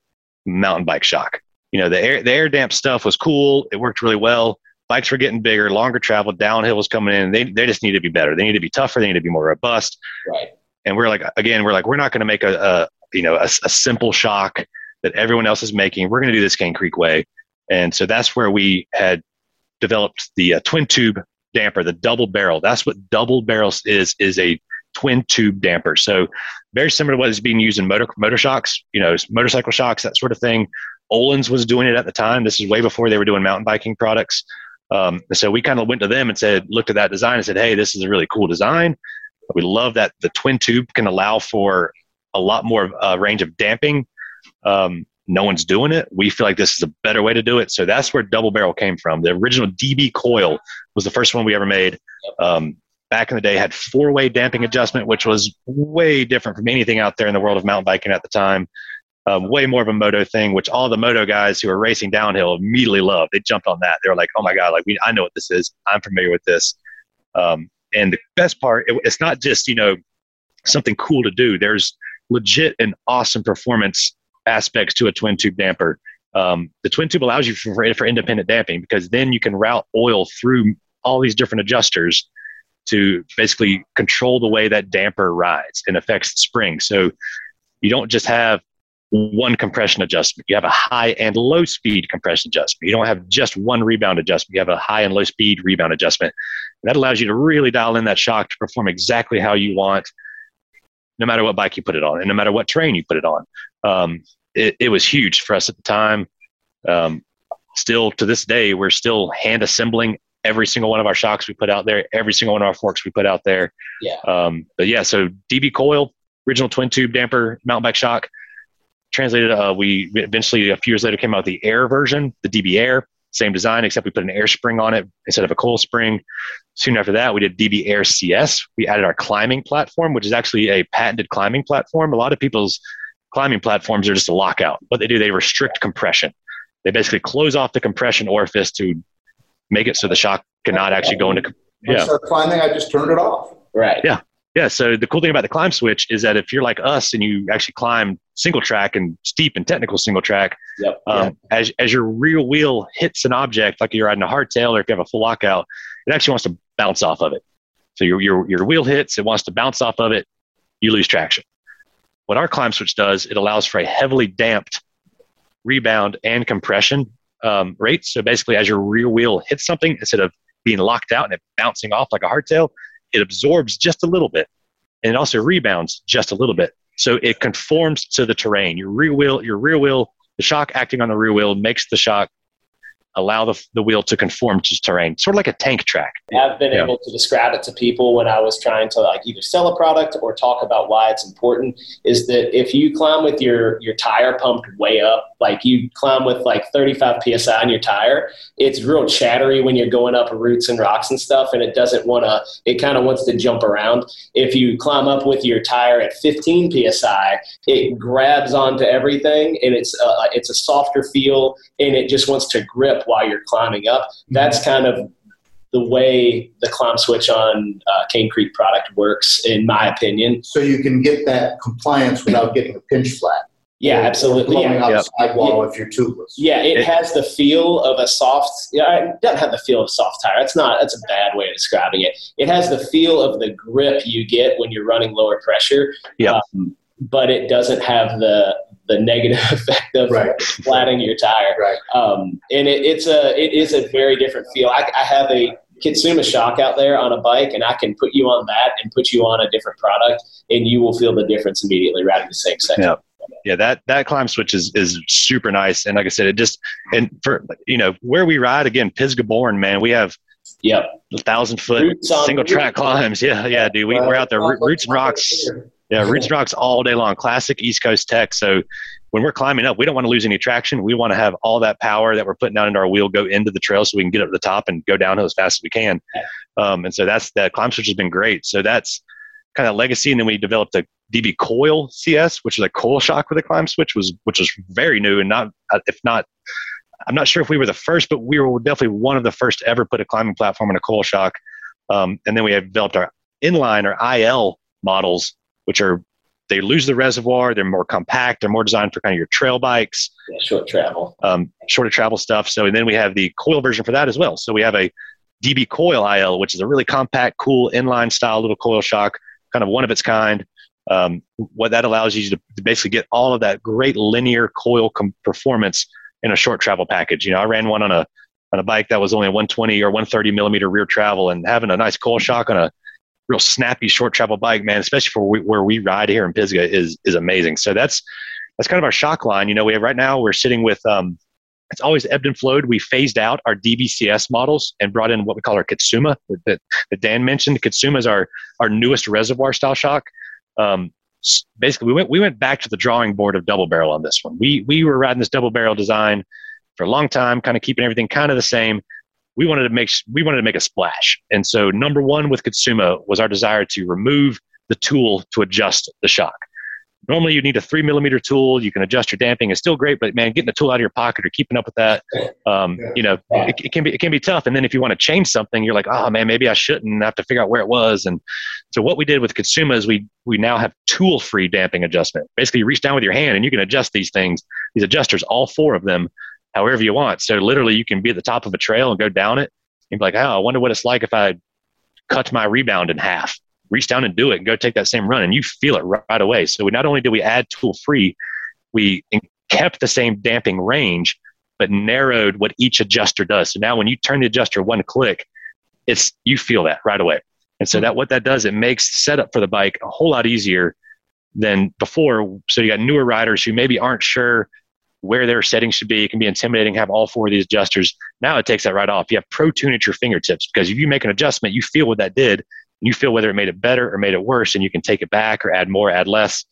mountain bike shock. You know, the air, the air damp stuff was cool. It worked really well. Bikes were getting bigger, longer travel, downhill was coming in. They, they just need to be better. They need to be tougher. They need to be more robust. Right. And we're like, again, we're like, we're not going to make a, a, you know, a, a simple shock that everyone else is making. We're going to do this Cane Creek way. And so that's where we had developed the uh, twin tube damper, the double barrel. That's what double barrels is, is a twin tube damper. So very similar to what is being used in motor, motor shocks, you know, motorcycle shocks, that sort of thing. Öhlins was doing it at the time. This is way before they were doing mountain biking products. Um, so we kind of went to them and said, looked at that design and said, hey, this is a really cool design. We love that the twin tube can allow for a lot more uh, range of damping. Um, no one's doing it. We feel like this is a better way to do it. So that's where double barrel came from. The original DB coil was the first one we ever made. Um, back in the day had four way damping adjustment, which was way different from anything out there in the world of mountain biking at the time. Um, way more of a moto thing, which all the moto guys who are racing downhill immediately loved. They jumped on that. They were like, "Oh my god! Like we, I know what this is. I'm familiar with this." Um, and the best part, it, it's not just you know something cool to do. There's legit and awesome performance aspects to a twin tube damper. Um, the twin tube allows you for, for independent damping because then you can route oil through all these different adjusters to basically control the way that damper rides and affects the spring. So you don't just have one compression adjustment. You have a high and low speed compression adjustment. You don't have just one rebound adjustment. You have a high and low speed rebound adjustment. that allows you to really dial in that shock to perform exactly how you want, no matter what bike you put it on and no matter what terrain you put it on. Um, it, it, was huge for us at the time. Um, still to this day, we're still hand assembling every single one of our shocks we put out there, every single one of our forks we put out there. Yeah. Um, but yeah, so DB coil, original twin tube damper mountain bike shock. Translated, uh, we eventually a few years later came out with the Air version, the DB Air, same design except we put an air spring on it instead of a coil spring. Soon after that, we did DB Air CS. We added our climbing platform, which is actually a patented climbing platform. A lot of people's climbing platforms are just a lockout. What they do, they restrict compression. They basically close off the compression orifice to make it so the shock cannot actually go into. Yeah. Start climbing, I just turned it off. Right. Yeah. Yeah. So the cool thing about the climb switch is that if you're like us and you actually climb single track and steep and technical single track, yep. Um, yep. as as your rear wheel hits an object, like you're riding a hardtail or if you have a full lockout, it actually wants to bounce off of it. So your your your wheel hits, it wants to bounce off of it, you lose traction. What our climb switch does, it allows for a heavily damped rebound and compression um, rates. So basically, as your rear wheel hits something, instead of being locked out and it bouncing off like a hardtail, it absorbs just a little bit, and it also rebounds just a little bit. So it conforms to the terrain. Your rear wheel, your rear wheel, the shock acting on the rear wheel makes the shock allow the, the wheel to conform to terrain, sort of like a tank track. I've been yeah. able to describe it to people when I was trying to like either sell a product or talk about why it's important. Is that if you climb with your your tire pumped way up, like you climb with like 35 psi on your tire, it's real chattery when you're going up roots and rocks and stuff, and it doesn't want to. It kind of wants to jump around. If you climb up with your tire at 15 psi, it grabs onto everything, and it's a, it's a softer feel, and it just wants to grip while you're climbing up. Mm-hmm. That's kind of the way the climb switch on uh, Cane Creek product works, in my opinion. So you can get that compliance without getting a pinch flat. Yeah, absolutely. Blowing yeah. out yep. the sidewall yeah. if you're tubeless. Yeah, it, it, has the feel of a soft. Yeah, it doesn't have the feel of a soft tire. It's not. That's a bad way of describing it. It has the feel of the grip you get when you're running lower pressure. Yeah. Um, but it doesn't have the the negative effect of right. flattening your tire. Right. Um, and it, it's a it is a very different feel. I, I have a Kitsuma shock out there on a bike, and I can put you on that and put you on a different product, and you will feel the difference immediately riding the same section. Yeah. Yeah, that that climb switch is is super nice, and like I said, it just and for you know where we ride again, Pisgah born man, we have yep a thousand foot single track climbs. Yeah, yeah, dude, we, we're out there roots and rocks yeah, roots rocks all day long. Classic East Coast tech. So when we're climbing up, we don't want to lose any traction. We want to have all that power that we're putting down into our wheel go into the trail so we can get up to the top and go downhill as fast as we can. Um, and so that's that climb switch has been great. So that's kind of legacy. And then we developed a DB coil CS, which is a coil shock with a climb switch, was which was very new and not if not. I'm not sure if we were the first, but we were definitely one of the first to ever put a climbing platform in a coil shock. Um, and then we have developed our inline or IL models which are they lose the reservoir. They're more compact. They're more designed for kind of your trail bikes, yeah, short travel, um, shorter travel stuff. So, and then we have the coil version for that as well. So we have a DB Coil IL, which is a really compact, cool inline style little coil shock, kind of one of its kind. Um, what that allows you to, to, basically get all of that great linear coil com- performance in a short travel package. You know, I ran one on a on a bike that was only a 120 or 130 millimeter rear travel, and having a nice coil shock on a real snappy short travel bike, man, especially for we, where we ride here in Pisgah is is amazing. So that's that's kind of our shock line. You know, we have right now we're sitting with um, it's always ebbed and flowed. We phased out our DBCS models and brought in what we call our Kitsuma that, that Dan mentioned. Kitsuma is our our newest reservoir style shock. Um, basically, we went we went back to the drawing board of double barrel on this one. We we were riding this double barrel design for a long time, kind of keeping everything kind of the same we wanted to make we wanted to make a splash. And so number one with Kitsuma was our desire to remove the tool to adjust the shock. Normally, you need a three millimeter tool. You can adjust your damping. It's still great, but man, getting the tool out of your pocket or keeping up with that, um, you know, it, it, can be it can be tough. And then if you want to change something, you're like, oh man, maybe I shouldn't. I have to figure out where it was. And so what we did with Kitsuma is we we now have tool free damping adjustment. Basically, you reach down with your hand and you can adjust these things, these adjusters, all four of them, however you want. So literally, you can be at the top of a trail and go down it. And be like, oh, I wonder what it's like if I cut my rebound in half reach down and do it and go take that same run. And you feel it right away. So we not only did we add tool free we kept the same damping range but narrowed what each adjuster does. So now when you turn the adjuster one click it's you feel that right away. And so hmm. that what that does it makes setup for the bike a whole lot easier than before. So you got newer riders who maybe aren't sure where their settings should be. It can be intimidating, have all four of these adjusters. Now it takes that right off. You have Pro Tune at your fingertips because if you make an adjustment, you feel what that did you feel whether it made it better or made it worse, and you can take it back or add more, add less.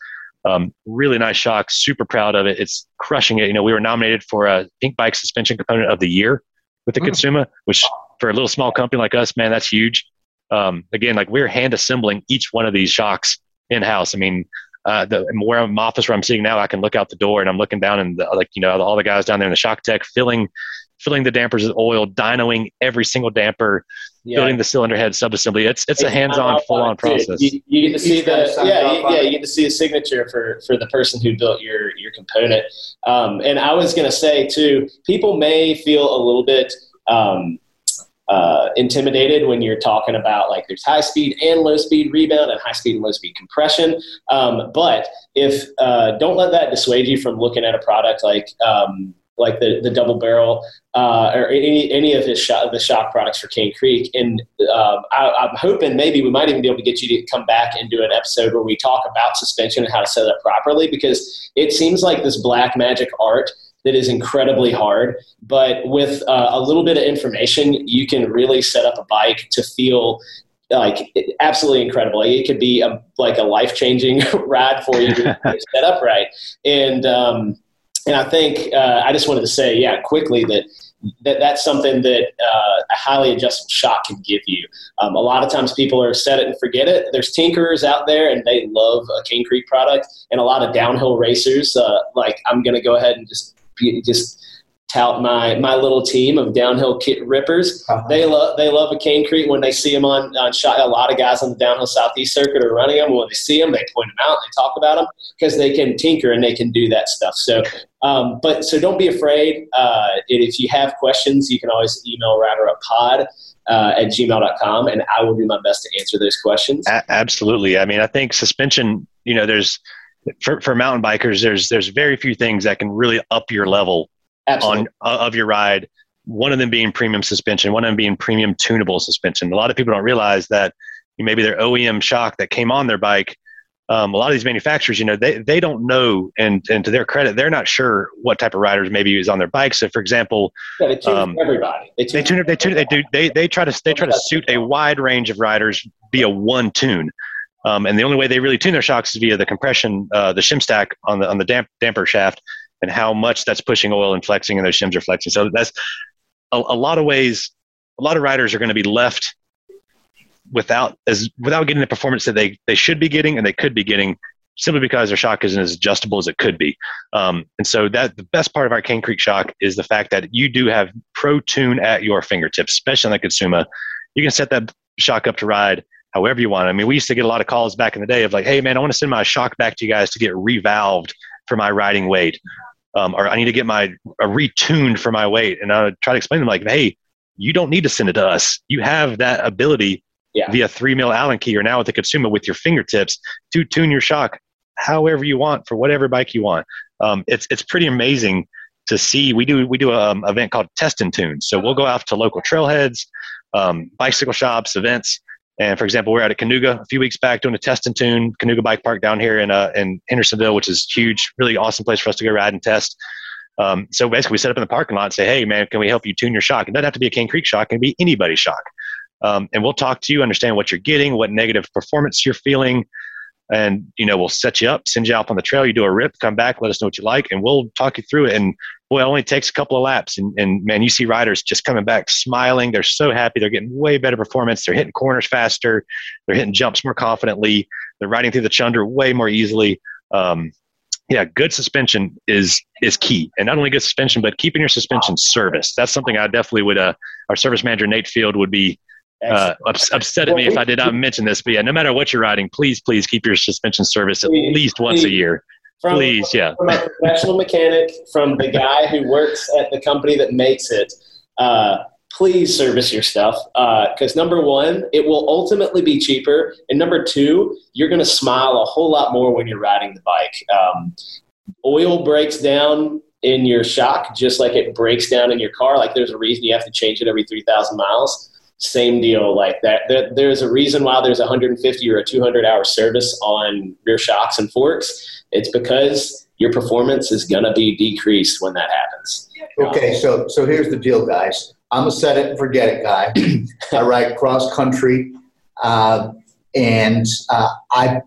Um, really nice shock. Super proud of it. It's crushing it. You know, we were nominated for a Pink Bike Suspension Component of the Year with the mm. Kitsuma, which for a little small company like us, man, that's huge. Um, again, like we're hand assembling each one of these shocks in house. I mean, uh, the where I'm office where I'm sitting now, I can look out the door and I'm looking down and the, like you know all the guys down there in the shock tech filling filling the dampers with oil, dynoing every single damper, yeah. building the cylinder head subassembly. It's it's a hands-on, full-on process. You, you, get to see the yeah you, yeah you get to see a signature for for the person who built your your component. Um, and I was going to say too, people may feel a little bit. Um, uh, intimidated when you're talking about like there's high speed and low speed rebound and high speed and low speed compression. Um, but if uh, don't let that dissuade you from looking at a product like um, like the, the double barrel uh, or any, any of his shot, the shock products for Cane Creek. And um, I, am hoping maybe we might even be able to get you to come back and do an episode where we talk about suspension and how to set it up properly because it seems like this black magic art that is incredibly hard. But with uh, a little bit of information, you can really set up a bike to feel like absolutely incredible. It could be a, like a life changing ride for you to set up right. And, um, and I think uh, I just wanted to say, yeah, quickly that that that's something that uh, a highly adjustable shock can give you. Um, a lot of times people are set it and forget it. There's tinkerers out there and they love a Cane Creek product, and a lot of downhill racers. Uh, like I'm going to go ahead and just just tout my my little team of downhill kit rippers. Uh-huh. They love they love a Cane Creek when they see them on, on shot. A lot of guys on the downhill southeast circuit are running them. When they see them, they point them out. They talk about them because they can tinker and they can do that stuff. So, um, but so don't be afraid. Uh, if you have questions, you can always email rideruppod uh, at gmail.com and I will do my best to answer those questions. A- absolutely. I mean, I think suspension. You know, there's for, for mountain bikers, there's there's very few things that can really up your level Absolutely. on uh, of your ride. One of them being premium suspension, one of them being premium tunable suspension. A lot of people don't realize that maybe their OEM shock that came on their bike. Um, a lot of these manufacturers, you know, they, they don't know, and, and to their credit, they're not sure what type of riders maybe is on their bike. So, for example, yeah, they tune um, everybody. They tune, they tune, they tune, they do, they, they try to, they try to suit a wide range of riders via one tune. Um, and the only way they really tune their shocks is via the compression, uh, the shim stack on the on the damp, damper shaft and how much that's pushing oil and flexing and those shims are flexing. So that's a, a lot of ways, a lot of riders are going to be left without as without getting the performance that they, they should be getting and they could be getting simply because their shock isn't as adjustable as it could be. Um, and so that the best part of our Cane Creek shock is the fact that you do have Pro Tune at your fingertips, especially on the Kitsuma. You can set that shock up to ride however you want. I mean, we used to get a lot of calls back in the day of like, hey man, I want to send my shock back to you guys to get revalved for my riding weight um, or I need to get my uh, retuned for my weight. And I try to explain to them like, hey, you don't need to send it to us. You have that ability yeah. via three mil Allen key or now with the consumer with your fingertips to tune your shock however you want for whatever bike you want. Um, it's it's pretty amazing to see. We do we do an um, event called Test and Tune. So we'll go out to local trailheads, um, bicycle shops, events, and for example, we're at a Kanuga a few weeks back doing a test and tune Kanuga Bike Park down here in uh, in Hendersonville, which is huge, really awesome place for us to go ride and test. Um, so basically, we set up in the parking lot and say, "Hey, man, can we help you tune your shock? It doesn't have to be a Cane Creek shock; it can be anybody's shock." Um, and we'll talk to you, understand what you're getting, what negative performance you're feeling, and you know we'll set you up, send you out on the trail. You do a rip, come back, let us know what you like, and we'll talk you through it. And boy, it only takes a couple of laps. And, and man, you see riders just coming back smiling. They're so happy. They're getting way better performance. They're hitting corners faster. They're hitting jumps more confidently. They're riding through the chunder way more easily. Um, yeah, good suspension is is key, and not only good suspension, but keeping your suspension service. That's something I definitely would. Uh, our service manager Nate Field would be uh, ups- upset at me if I did not mention this. But yeah, no matter what you're riding, please, please keep your suspension service at least once a year. From, Please, yeah. From a professional mechanic, from the guy who works at the company that makes it, uh, please service your stuff. Because number one, it will ultimately be cheaper. And number two, you're going to smile a whole lot more when you're riding the bike. Um, oil breaks down in your shock just like it breaks down in your car. Like there's a reason you have to change it every 3,000 miles. Same deal like that. There, there's a reason why there's 150 or a 200 hour service on rear shocks and forks. It's because your performance is going to be decreased when that happens. Okay, so so here's the deal, guys. I'm a set it and forget it guy. I ride cross country, uh, and uh, I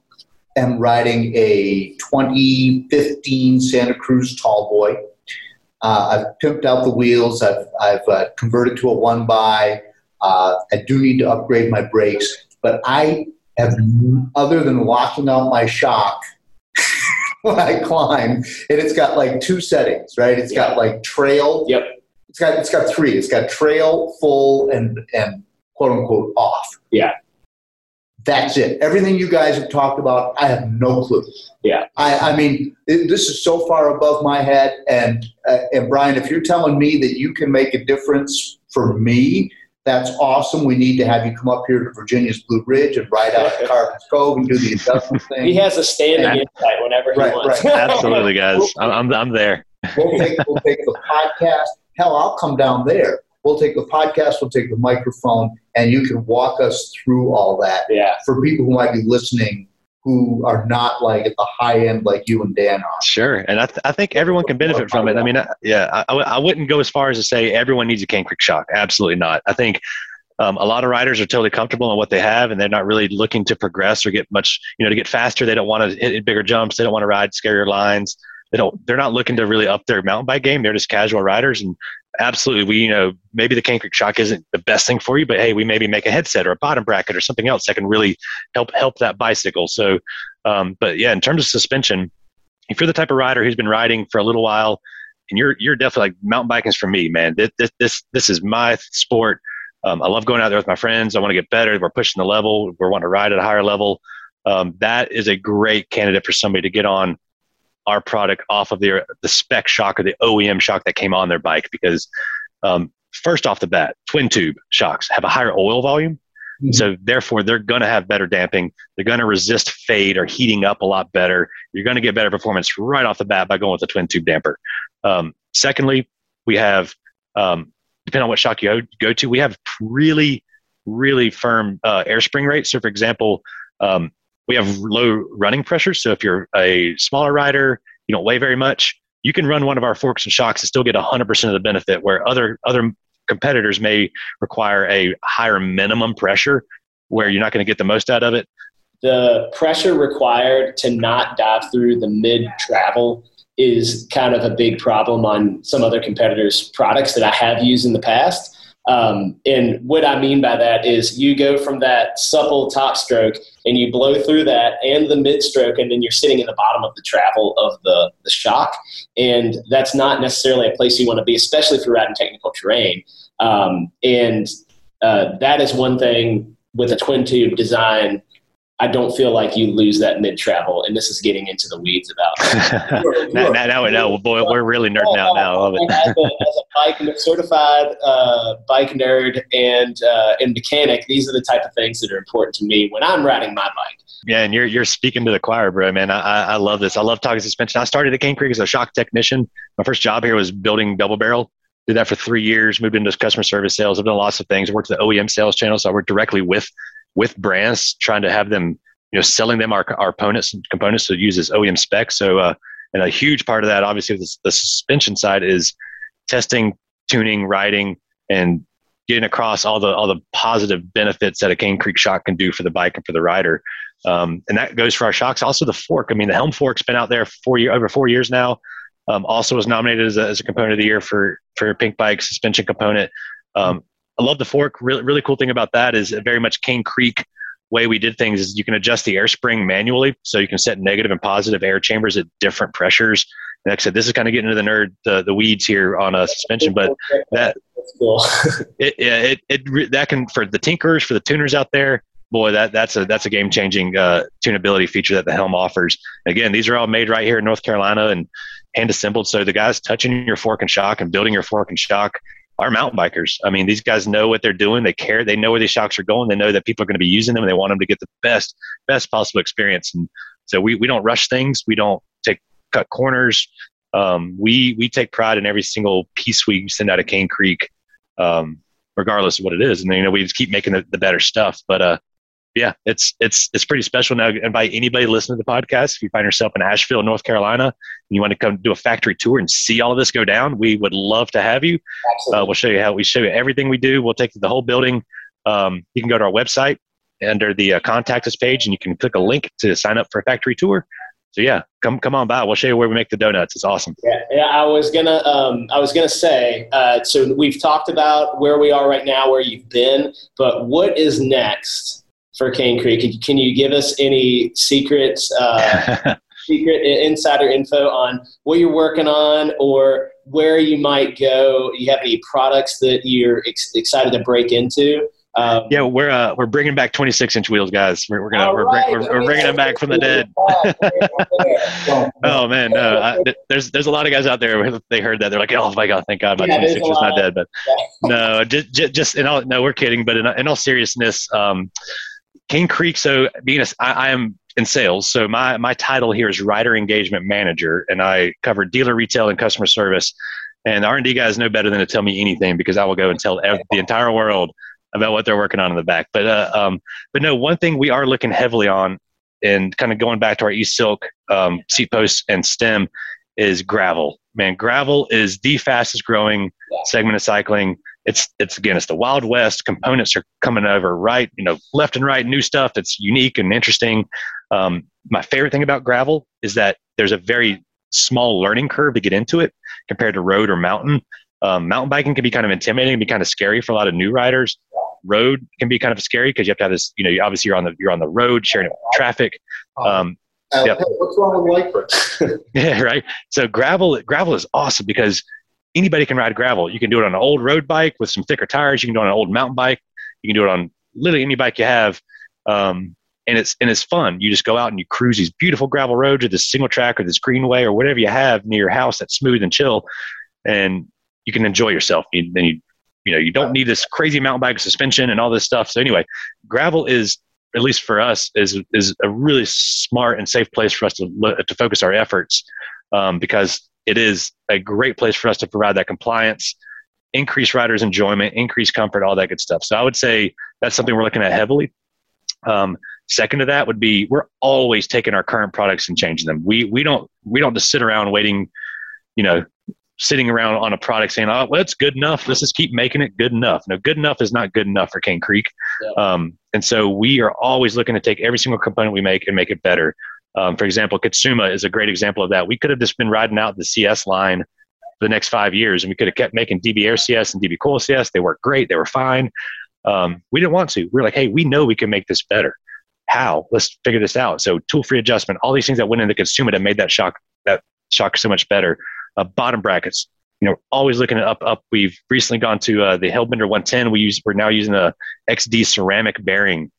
am riding a 2015 Santa Cruz Tall Boy. Uh, I've pimped out the wheels. I've I've uh, converted to a one by. Uh, I do need to upgrade my brakes, but I have other than locking out my shock when I climb, and it's got like two settings, right? It's got like trail. Yep. It's got it's got three. It's got trail, full, and and quote unquote off. Yeah. That's it. Everything you guys have talked about, I have no clue. Yeah. I, I mean, it, this is so far above my head. And uh, and Bryan, if you're telling me that you can make a difference for me, that's awesome. We need to have you come up here to Virginia's Blue Ridge and ride out to Carvin's Cove and do the adjustment thing. He has a standing Yeah. insight whenever he Right, wants. right. Absolutely, guys. I'm, I'm, I'm there. We'll take, we'll take the podcast. Hell, I'll come down there. We'll take the podcast, we'll take the microphone, and you can walk us through all that yeah. for people who might be listening who are not like at the high end like you and Dan are. Sure, and I, th- I think everyone can benefit from it. I mean, yeah, I, yeah, I, wouldn't go as far as to say everyone needs a Cane Creek shock. Absolutely not. I think um, a lot of riders are totally comfortable in what they have, and they're not really looking to progress or get much, you know, to get faster. They don't want to hit bigger jumps. They don't want to ride scarier lines. They don't. They're not looking to really up their mountain bike game. They're just casual riders, and absolutely, we you know maybe the Cane Creek shock isn't the best thing for you, but hey, we maybe make a headset or a bottom bracket or something else that can really help help that bicycle. So, um, but yeah, in terms of suspension, if you're the type of rider who's been riding for a little while, and you're you're definitely like mountain biking is for me, man. This this this, is my sport. Um, I love going out there with my friends. I want to get better. We're pushing the level. We're wanting to ride at a higher level. Um, that is a great candidate for somebody to get on our product off of their the spec shock or the OEM shock that came on their bike because um, first off the bat, twin tube shocks have a higher oil volume. Mhm. So therefore, they're going to have better damping. They're going to resist fade or heating up a lot better. You're going to get better performance right off the bat by going with a twin tube damper. Um, secondly, we have um, depending on what shock you go, go to, we have really, really firm uh, air spring rates. So, for example, um, we have low running pressure. So, if you're a smaller rider, you don't weigh very much, you can run one of our forks and shocks and still get 100% of the benefit. Where other other competitors may require a higher minimum pressure, where you're not going to get the most out of it. the pressure required to not dive through the mid travel is kind of a big problem on some other competitors' products that I have used in the past. Um, and what I mean by that is you go from that supple top stroke and you blow through that and the mid stroke, and then you're sitting in the bottom of the travel of the, the shock. And that's not necessarily a place you want to be, especially if you're riding technical terrain. Um, and uh, that is one thing with a twin tube design I don't feel like you lose that mid travel, and this is getting into the weeds about. now, now, now we know. Boy, we're really nerding out now. I love it. as, a, as a bike certified uh, bike nerd and uh, and mechanic, these are the type of things that are important to me when I'm riding my bike. Yeah, and you're you're speaking to the choir, bro, man. I, I I love this. I love talking suspension. I started at Cane Creek as a shock technician. My first job here was building double barrel. Did that for three years. Moved into customer service sales. I've done lots of things. Worked the OEM sales channel, so I worked directly with with brands, trying to have them, you know, selling them our our components and components to use as OEM specs. So, uh, and a huge part of that, obviously, the, the suspension side is testing, tuning, riding, and getting across all the all the positive benefits that a Cane Creek shock can do for the bike and for the rider. Um, and that goes for our shocks. Also, the fork. I mean, the Helm fork's been out there for year, over four years now. Um, also was nominated as a, as a component of the year for for Pink Bike suspension component. Um, I love the fork. Really, really cool thing about that is very much Cane Creek way we did things is you can adjust the air spring manually, so you can set negative and positive air chambers at different pressures. And like I said, this is kind of getting into the nerd, the, the weeds here on a suspension, but that cool. it, it, it, that can for the tinkers, for the tuners out there, boy, that that's a that's a game changing uh, tunability feature that the helm offers. Again, these are all made right here in North Carolina and hand assembled. So the guys touching your fork and shock and building your fork and shock are mountain bikers. I mean, these guys know what they're doing. They care. They know where these shocks are going. They know that people are going to be using them, and they want them to get the best best possible experience. And so we we don't rush things. We don't take cut corners. Um, we we take pride in every single piece we send out of Cane Creek, um, regardless of what it is. And you know, we just keep making the, the better stuff. But uh, yeah, it's it's it's pretty special now. Invite anybody listening to the podcast. If you find yourself in Asheville, North Carolina, and you want to come do a factory tour and see all of this go down, we would love to have you. Uh, we'll show you how we show you everything we do. We'll take you the whole building. Um, you can go to our website under the uh, contact us page, and you can click a link to sign up for a factory tour. So yeah, come come on by. We'll show you where we make the donuts. It's awesome. Yeah, yeah I was gonna um, I was gonna say. Uh, so we've talked about where we are right now, where you've been, but what is next? For Cane Creek. Can you give us any secrets, uh, secret insider info on what you're working on or where you might go? You have any products that you're ex- excited to break into? Um, yeah, we're uh, we're bringing back 26 inch wheels, guys. We're, we're gonna we're, right. we're, we're, bringing them back from the dead. oh man, no, I, there's there's a lot of guys out there. They heard that they're like, oh my god, thank God my yeah, 26 is not dead. But no, just just in all no, we're kidding. But in, in all seriousness, um, Cane Creek. So being a, I, I am in sales. So my my title here is rider engagement manager, and I cover dealer retail and customer service. And R and D guys know better than to tell me anything because I will go and tell every, the entire world about what they're working on in the back. But uh, um, but no, one thing we are looking heavily on, and kind of going back to our E-Silk um, seat posts and stem, is gravel. Man, gravel is the fastest growing segment of cycling it's it's again it's the wild west components are coming over right you know left and right new stuff that's unique and interesting. Um, my favorite thing about gravel is that there's a very small learning curve to get into it compared to road or mountain. Um, mountain biking can be kind of intimidating and be kind of scary for a lot of new riders. Road can be kind of scary because you have to have this you know obviously you're on the you're on the road sharing traffic. Um, uh, yep. hey, what's wrong with lycra yeah right? So gravel gravel is awesome because anybody can ride gravel. You can do it on an old road bike with some thicker tires. You can do it on an old mountain bike. You can do it on literally any bike you have. Um, and it's and it's fun. You just go out and you cruise these beautiful gravel roads or this single track or this greenway or whatever you have near your house that's smooth and chill, and you can enjoy yourself. And then you you know you don't need this crazy mountain bike suspension and all this stuff. So anyway, gravel is at least for us is is a really smart and safe place for us to to focus our efforts um, because it is a great place for us to provide that compliance, increase riders' enjoyment, increase comfort, all that good stuff. So I would say that's something we're looking at heavily. Um, second to that would be we're always taking our current products and changing them. We we don't we don't just sit around waiting, you know, sitting around on a product saying, "Oh, well, it's good enough. Let's just keep making it good enough." No, good enough is not good enough for Cane Creek. Yeah. Um, and so we are always looking to take every single component we make and make it better. Um, for example, Kitsuma is a great example of that. We could have just been riding out the CS line for the next five years, and we could have kept making DB Air CS and DB Coil CS. They worked great. They were fine. Um, we didn't want to. We were like, hey, we know we can make this better. How? Let's figure this out. So tool free adjustment, all these things that went into Kitsuma that made that shock that shock so much better. Uh, bottom brackets, you know, always looking up up. We've recently gone to uh, the Hellbender 110. We use we're now using the XD ceramic bearing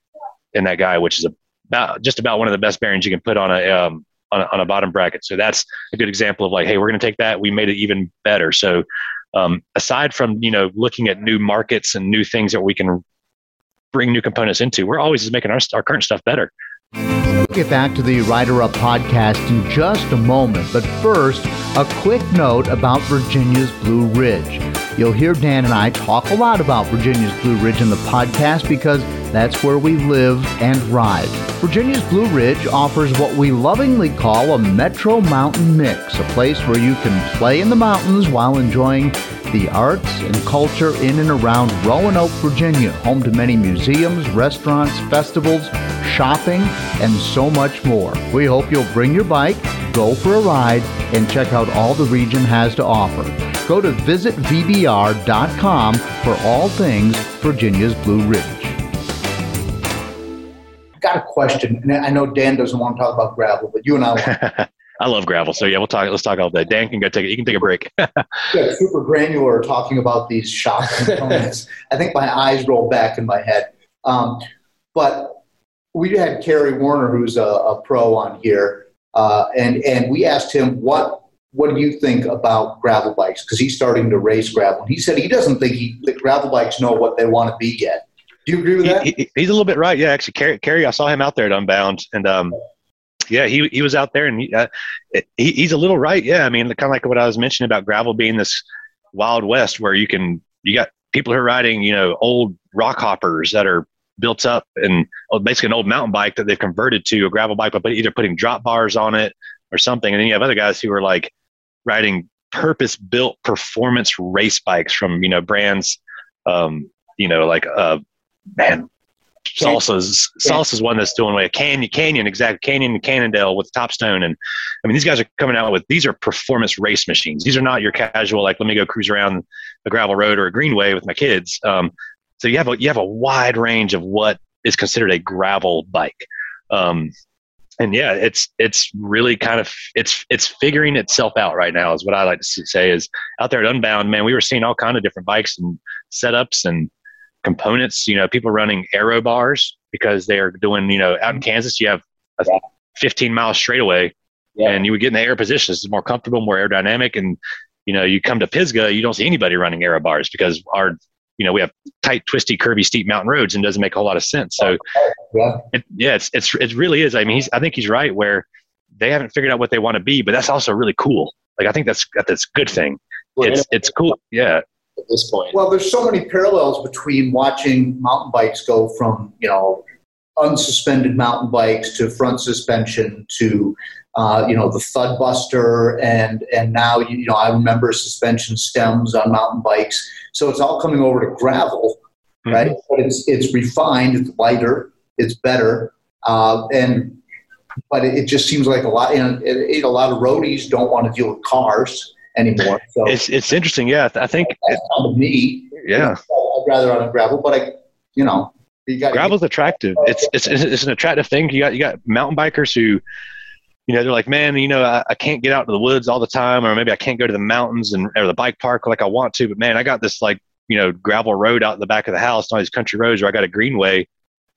in that guy, which is a about just about one of the best bearings you can put on a um, on a, on a bottom bracket. So that's a good example of like, hey, we're going to take that. We made it even better. So um, aside from you know looking at new markets and new things that we can bring new components into, we're always making our, our current stuff better. We'll get back to the Rider Up podcast in just a moment, but first, a quick note about Virginia's Blue Ridge. You'll hear Dan and I talk a lot about Virginia's Blue Ridge in the podcast because that's where we live and ride. Virginia's Blue Ridge offers what we lovingly call a Metro Mountain Mix, a place where you can play in the mountains while enjoying the arts and culture in and around Roanoke, Virginia, home to many museums, restaurants, festivals, shopping, and so much more. We hope you'll bring your bike, go for a ride, and check out all the region has to offer. Go to visitvbr.com for all things Virginia's Blue Ridge. I Got a question, and I know Dan doesn't want to talk about gravel, but you and I want I love gravel. So yeah, we'll talk. Let's talk all day. Dan can go take it. You can take a break. yeah, super granular talking about these shop components. I think my eyes roll back in my head. Um, but we had Kerry Werner, who's a, a pro on here, uh, and and we asked him what what do you think about gravel bikes because he's starting to race gravel. And he said he doesn't think he, that gravel bikes know what they want to be yet. Do you agree with that? He, he, he's a little bit right. Yeah, actually, Kerry, Kerry, I saw him out there at Unbound, and um, yeah, he he was out there, and he, uh, he he's a little right. Yeah, I mean, kind of like what I was mentioning about gravel being this wild west where you can you got people who are riding you know old Rockhoppers that are built up and oh, basically an old mountain bike that they've converted to a gravel bike, but either putting drop bars on it or something. And then you have other guys who are like riding purpose built performance race bikes from you know brands um, you know like uh man Salsa's Salsa's one that's doing way a Canyon Canyon exact Canyon and Cannondale with Topstone and I mean these guys are coming out with these are performance race machines. These are not your casual like let me go cruise around a gravel road or a greenway with my kids. Um, so you have a you have a wide range of what is considered a gravel bike. Um, and yeah, it's it's really kind of it's it's figuring itself out right now is what I like to say is out there at Unbound, man, we were seeing all kind of different bikes and setups and components. You know, people running aero bars because they are doing, you know, out in mm-hmm. Kansas, you have a 15 mile straightaway yeah. and you would get in the air positions. It's more comfortable, more aerodynamic. And, you know, you come to Pisgah, you don't see anybody running aero bars because our, you know, we have tight, twisty, curvy, steep mountain roads and doesn't make a whole lot of sense. So, yeah, it, yeah, it's, it's, it really is. I mean, he's, I think he's right where they haven't figured out what they want to be, but that's also really cool. Like, I think that's, that's a good thing. It's, it's cool. Yeah at this point. Well, there's so many parallels between watching mountain bikes go from you know unsuspended mountain bikes to front suspension to uh, you know the Thudbuster and and now you know I remember suspension stems on mountain bikes. So it's all coming over to gravel, mm-hmm. right? But it's it's refined, it's lighter, it's better, uh, and but it, it, just seems like a lot. You know, it, it, a lot of roadies don't want to deal with cars anymore. So it's it's interesting. Yeah, I think that's it, me. Yeah, I'd rather on a gravel, but I, you know, you got gravel's attractive. It's it's it's an attractive thing. You got you got mountain bikers who. You know, they're like, man, you know, I, I can't get out to the woods all the time, or maybe I can't go to the mountains and or the bike park like I want to. But man, I got this like, you know, gravel road out in the back of the house, all these country roads where I got a greenway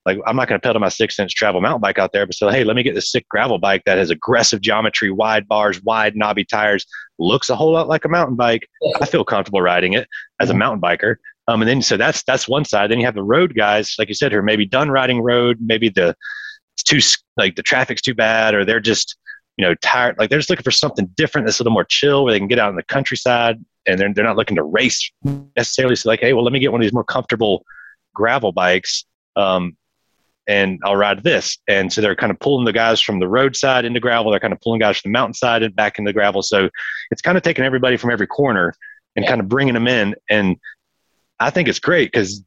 like I'm not going to pedal my six inch travel mountain bike out there, but say, hey, let me get this sick gravel bike that has aggressive geometry, wide bars, wide knobby tires, looks a whole lot like a mountain bike. I feel comfortable riding it as a mountain biker. Um, and then so that's that's one side. Then you have the road guys, like you said, who are maybe done riding road, maybe the it's too like the traffic's too bad, or they're just you know tired. Like they're just looking for something different that's a little more chill, where they can get out in the countryside, and they're they're not looking to race necessarily. So like, hey, well, let me get one of these more comfortable gravel bikes. Um, and I'll ride this. And so they're kind of pulling the guys from the roadside into gravel. They're kind of pulling guys from the mountainside and back into gravel. So it's kind of taking everybody from every corner and yeah. kind of bringing them in. And I think it's great because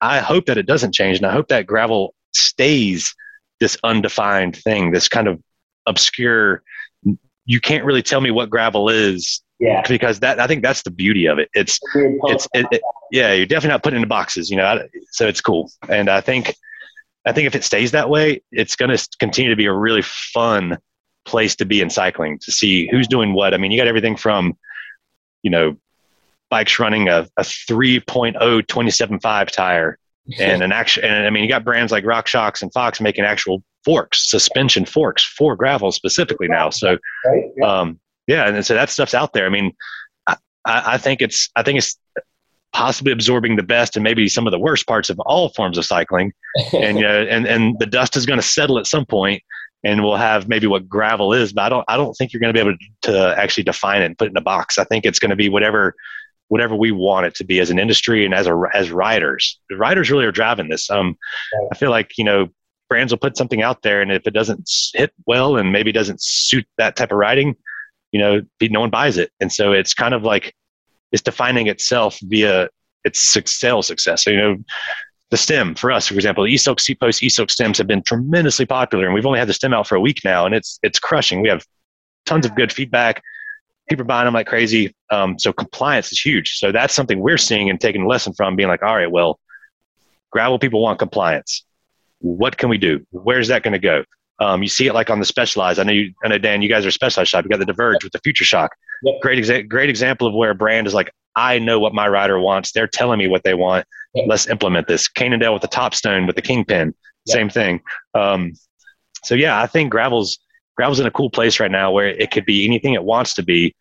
I hope that it doesn't change. And I hope that gravel stays this undefined thing, this kind of obscure, you can't really tell me what gravel is yeah. Because that I think that's the beauty of it. It's it's it, it, yeah. You're definitely not putting into boxes, you know. So it's cool, and I think I think if it stays that way, it's going to continue to be a really fun place to be in cycling to see who's doing what. I mean, you got everything from, you know, bikes running a, a 3.0 27.5 tire and an action. And I mean, you got brands like RockShox and Fox making actual forks, suspension forks for gravel specifically now. So, um, yeah. And so that stuff's out there. I mean, I, I think it's, I think it's possibly absorbing the best and maybe some of the worst parts of all forms of cycling. and know, and and the dust is going to settle at some point, and we'll have maybe what gravel is. But I don't I don't think you're going to be able to actually define it and put it in a box. I think it's going to be whatever whatever we want it to be as an industry and as a as riders. The riders really are driving this. Um, I feel like you know brands will put something out there, and if it doesn't hit well and maybe doesn't suit that type of riding, you know, no one buys it. And so it's kind of like is defining itself via its sales success. So, you know, the stem for us, for example, the Oak Seat Post Oak stems have been tremendously popular, and we've only had the stem out for a week now, and it's it's crushing. We have tons of good feedback. People are buying them like crazy. Um, so compliance is huge. So that's something we're seeing and taking a lesson from, being like, all right, well, gravel people want compliance. What can we do? Where's that going to go? Um, you see it like on the Specialized. I know, you, I know, Dan, you guys are Specialized shop. You got the Diverge with the Future Shock. Yep. Great, exa- great example of where a brand is like, I know what my rider wants. They're telling me what they want. Yep. Let's implement this. Cannondale with the Topstone with the Kingpin, yep. same thing. Um, so yeah, I think gravel's gravel's in a cool place right now where it could be anything it wants to be,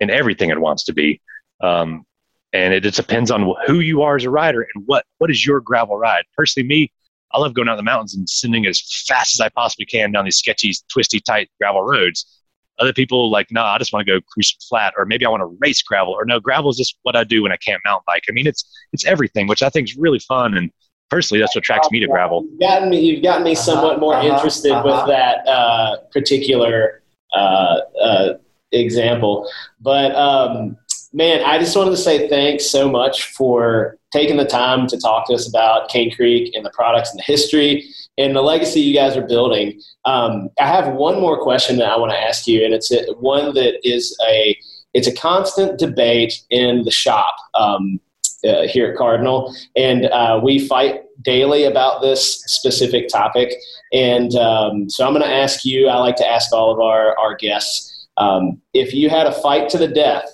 and everything it wants to be. Um, and it just depends on who you are as a rider and what what is your gravel ride. Personally, me, I love going out in the mountains and sending as fast as I possibly can down these sketchy, twisty, tight gravel roads. Other people like, no, I just want to go cruise flat, or maybe I want to race gravel, or no, gravel is just what I do when I can't mountain bike. I mean, it's it's everything, which I think is really fun. And personally, that's what attracts me to gravel. You've gotten me, you've gotten me somewhat more uh-huh, interested uh-huh. with that uh, particular uh, uh, example. But um, man, I just wanted to say thanks so much for taking the time to talk to us about Cane Creek and the products and the history and the legacy you guys are building. Um, I have one more question that I want to ask you, and it's one that is a it's a constant debate in the shop um, uh, here at Cardinal, and uh, we fight daily about this specific topic. And um, so I'm going to ask you. I like to ask all of our our guests um, if you had a fight to the death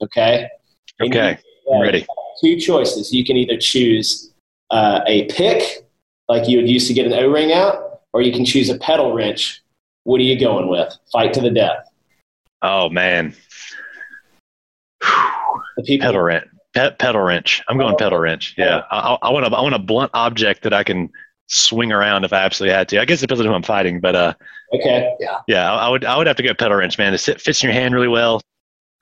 Okay. Okay. I'm ready. Two choices. You can either choose uh, a pick, like you would use to get an O ring out, or you can choose a pedal wrench. What are you going with? Fight to the death. Oh man. The people, pedal wrench. pedal wrench. I'm going oh, pedal wrench. Yeah. I, I, want a I want a blunt object that I can swing around if I absolutely had to. I guess it depends on who I'm fighting, but uh. Okay. Yeah. Yeah. I, I would I would have to go pedal wrench, man. It fits in your hand really well.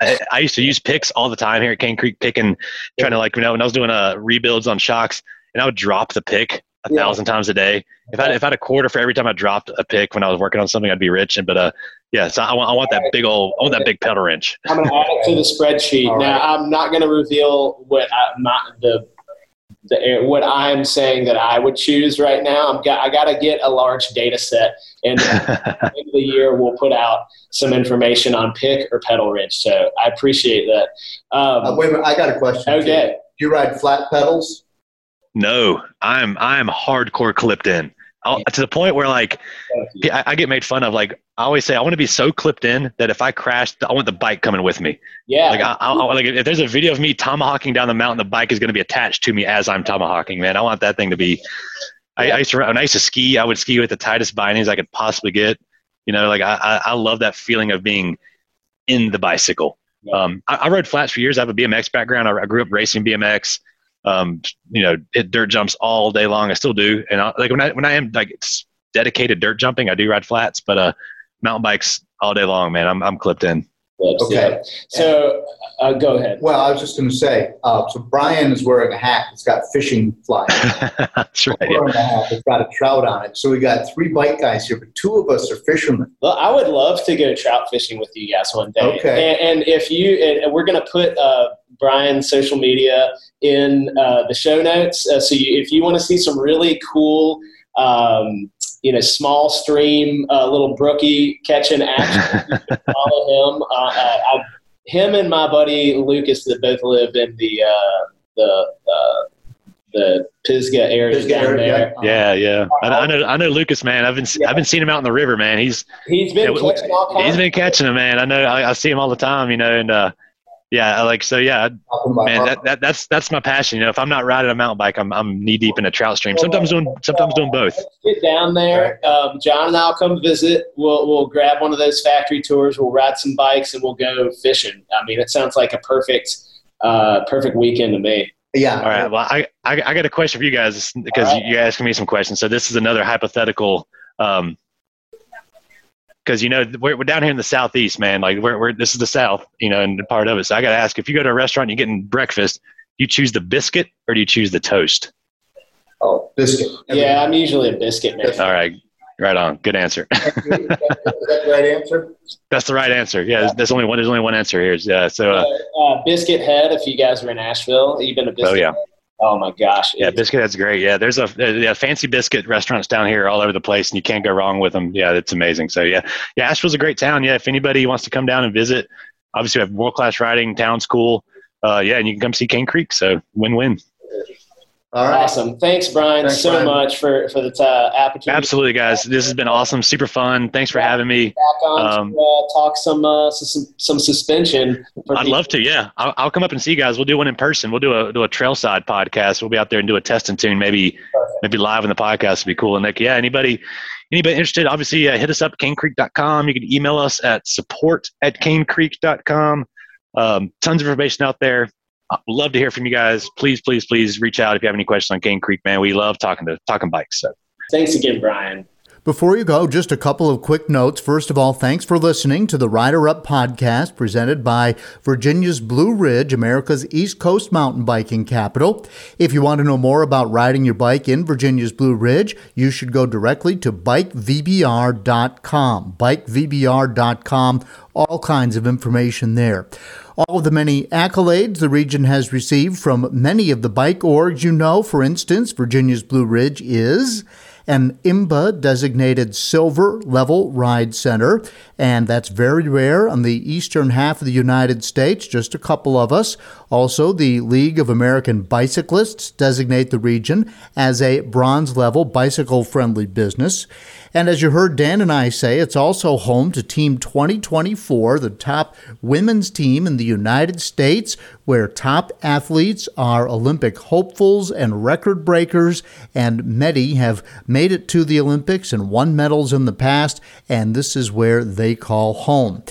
I, I, used to use picks all the time here at Cane Creek, picking, trying to like, you know, when I was doing uh, rebuilds on shocks, and I would drop the pick a yeah. thousand times a day. If I, if I had a quarter for every time I dropped a pick when I was working on something, I'd be rich. And but uh, yeah, so I want I want that big old I want that big pedal wrench. I'm gonna add it to the spreadsheet. All now right. I'm not gonna reveal what I, my, the the, what I'm saying that I would choose right now. I'm got, I got to get a large data set, and at the end of the year we'll put out some information on pick or pedal wrench. So I appreciate that. Um, uh, wait a minute, I got a question. Okay, do you ride flat pedals? No, I'm I'm hardcore clipped in. I'll, to the point where like I, I, get made fun of. Like I always say, I want to be so clipped in that if I crash, I want the bike coming with me. Yeah. Like I, I, like if there's a video of me tomahawking down the mountain, the bike is going to be attached to me as I'm tomahawking. Man, I want that thing to be. I, I used to when I used to ski, I would ski with the tightest bindings I could possibly get. You know, like I I love that feeling of being in the bicycle. Um, I, I rode flats for years. I have a BMX background. I, I grew up racing BMX um, you know, hit dirt jumps all day long. I still do, and I, like when I when I am like dedicated dirt jumping, I do ride flats, but uh, mountain bikes all day long, man. I'm I'm clipped in. Okay. So uh, go ahead. Well, I was just going to say, uh, so Bryan is wearing a hat that's got fishing flies. that's right. Wearing a hat that's got a trout on it. So we got three bike guys here, but two of us are fishermen. Well, I would love to go trout fishing with you guys one day. Okay. And, and if you, and we're going to put uh, Bryan's social media in uh, the show notes. Uh, so you, if you want to see some really cool um, you know, small stream, uh, little brookie catching action. follow him. Uh, uh, I, him and my buddy Lucas that both live in the uh, the uh, the Pisgah area Pisgah down there. Yeah, yeah. I, I, know. I know Lucas, man. I've been yeah. I've been seeing him out in the river, man. He's he's been yeah, catching all He's been catching them, man. I know. I, I see him all the time, you know, and uh, yeah, like so. Yeah, man, that, that that's that's my passion. You know, if I'm not riding a mountain bike, I'm I'm knee deep in a trout stream. Sometimes doing sometimes doing both. Get down there. Um, John and I'll come visit. We'll we'll grab one of those factory tours. We'll ride some bikes and we'll go fishing. I mean, it sounds like a perfect uh, perfect weekend to me. Yeah. All right. Well, I, I, I got a question for you guys because right. you asking me some questions. So this is another hypothetical um, because you know we're, we're down here in the southeast, man. Like we're, we're this is the south, you know, and part of it. So I got to ask: if you go to a restaurant, and you're getting breakfast, you choose the biscuit or do you choose the toast? Oh, biscuit. Yeah, I'm usually a biscuit man. All right. Right on. Good answer. is, that, is that the right answer? That's the right answer. Yeah, There's, there's, only one. There's only one answer here. Yeah. So. Uh, uh, Biscuit Head. If you guys are in Asheville, you've been a Biscuit. Oh yeah. Head. Oh my gosh! Yeah, Biscuit Head's great. Yeah, there's a yeah, fancy biscuit restaurants down here all over the place, and you can't go wrong with them. Yeah, it's amazing. So yeah, yeah, Asheville's a great town. Yeah, if anybody wants to come down and visit, obviously we have world class riding, town school. Uh, yeah, and you can come see Cane Creek. So win win. All right. Awesome. Thanks, Bryan, Thanks, so Bryan. much for, for the uh, opportunity. Absolutely, guys. This has been awesome. Super fun. Thanks for having me. Back on um, to, uh, talk some, uh, some some suspension. I'd love to. Yeah, I'll, I'll, come up and see you guys. We'll do one in person. We'll do a do a trailside podcast. We'll be out there and do a test and tune. Maybe Perfect. maybe live in the podcast would be cool. And like, yeah, anybody anybody interested, obviously uh, hit us up at canecreek.com. You can email us at support at canecreek.com. Um, tons of information out there. I'd love to hear from you guys. Please, please, please reach out if you have any questions on Cane Creek, man. We love talking to talking bikes. So. Thanks again, Bryan. Before you go, just a couple of quick notes. First of all, thanks for listening to the Rider Up podcast presented by Virginia's Blue Ridge, America's East Coast mountain biking capital. If you want to know more about riding your bike in Virginia's Blue Ridge, you should go directly to bikevbr.com. Bikevbr.com, all kinds of information there. All of the many accolades the region has received from many of the bike orgs you know, for instance, Virginia's Blue Ridge is an IMBA designated silver level ride center, and that's very rare on the eastern half of the United States, just a couple of us. Also, the League of American Bicyclists designate the region as a bronze level bicycle friendly business. And as you heard Dan and I say, it's also home to Team 2024, the top women's team in the United States, where top athletes are Olympic hopefuls and record breakers, and many have made it to the Olympics and won medals in the past, and this is where they call home.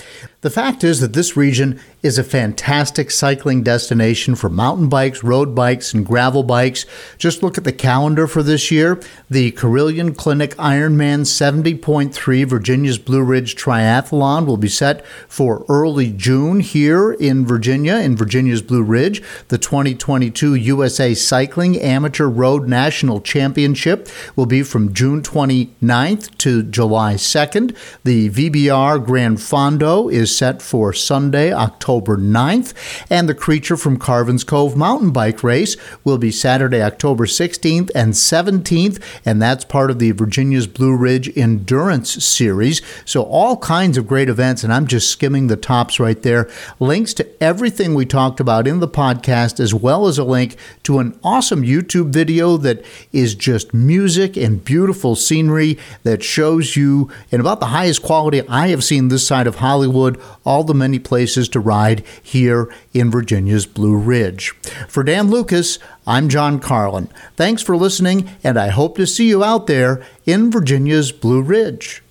The fact is that this region is a fantastic cycling destination for mountain bikes, road bikes, and gravel bikes. Just look at the calendar for this year. The Carilion Clinic Ironman 70.3 Virginia's Blue Ridge Triathlon will be set for early June here in Virginia, in Virginia's Blue Ridge. The 2022 USA Cycling Amateur Road National Championship will be from June 29th to July 2nd. The VBR Gran Fondo is set for Sunday, October 9th, and the Creature from Carvin's Cove mountain bike race will be Saturday, October 16th and 17th, and that's part of the Virginia's Blue Ridge Endurance Series. So, all kinds of great events, and I'm just skimming the tops right there. Links to everything we talked about in the podcast, as well as a link to an awesome YouTube video that is just music and beautiful scenery that shows you in about the highest quality I have seen this side of Hollywood all the many places to ride here in Virginia's Blue Ridge. For Dan Lucas, I'm John Carlin. Thanks for listening, and I hope to see you out there in Virginia's Blue Ridge.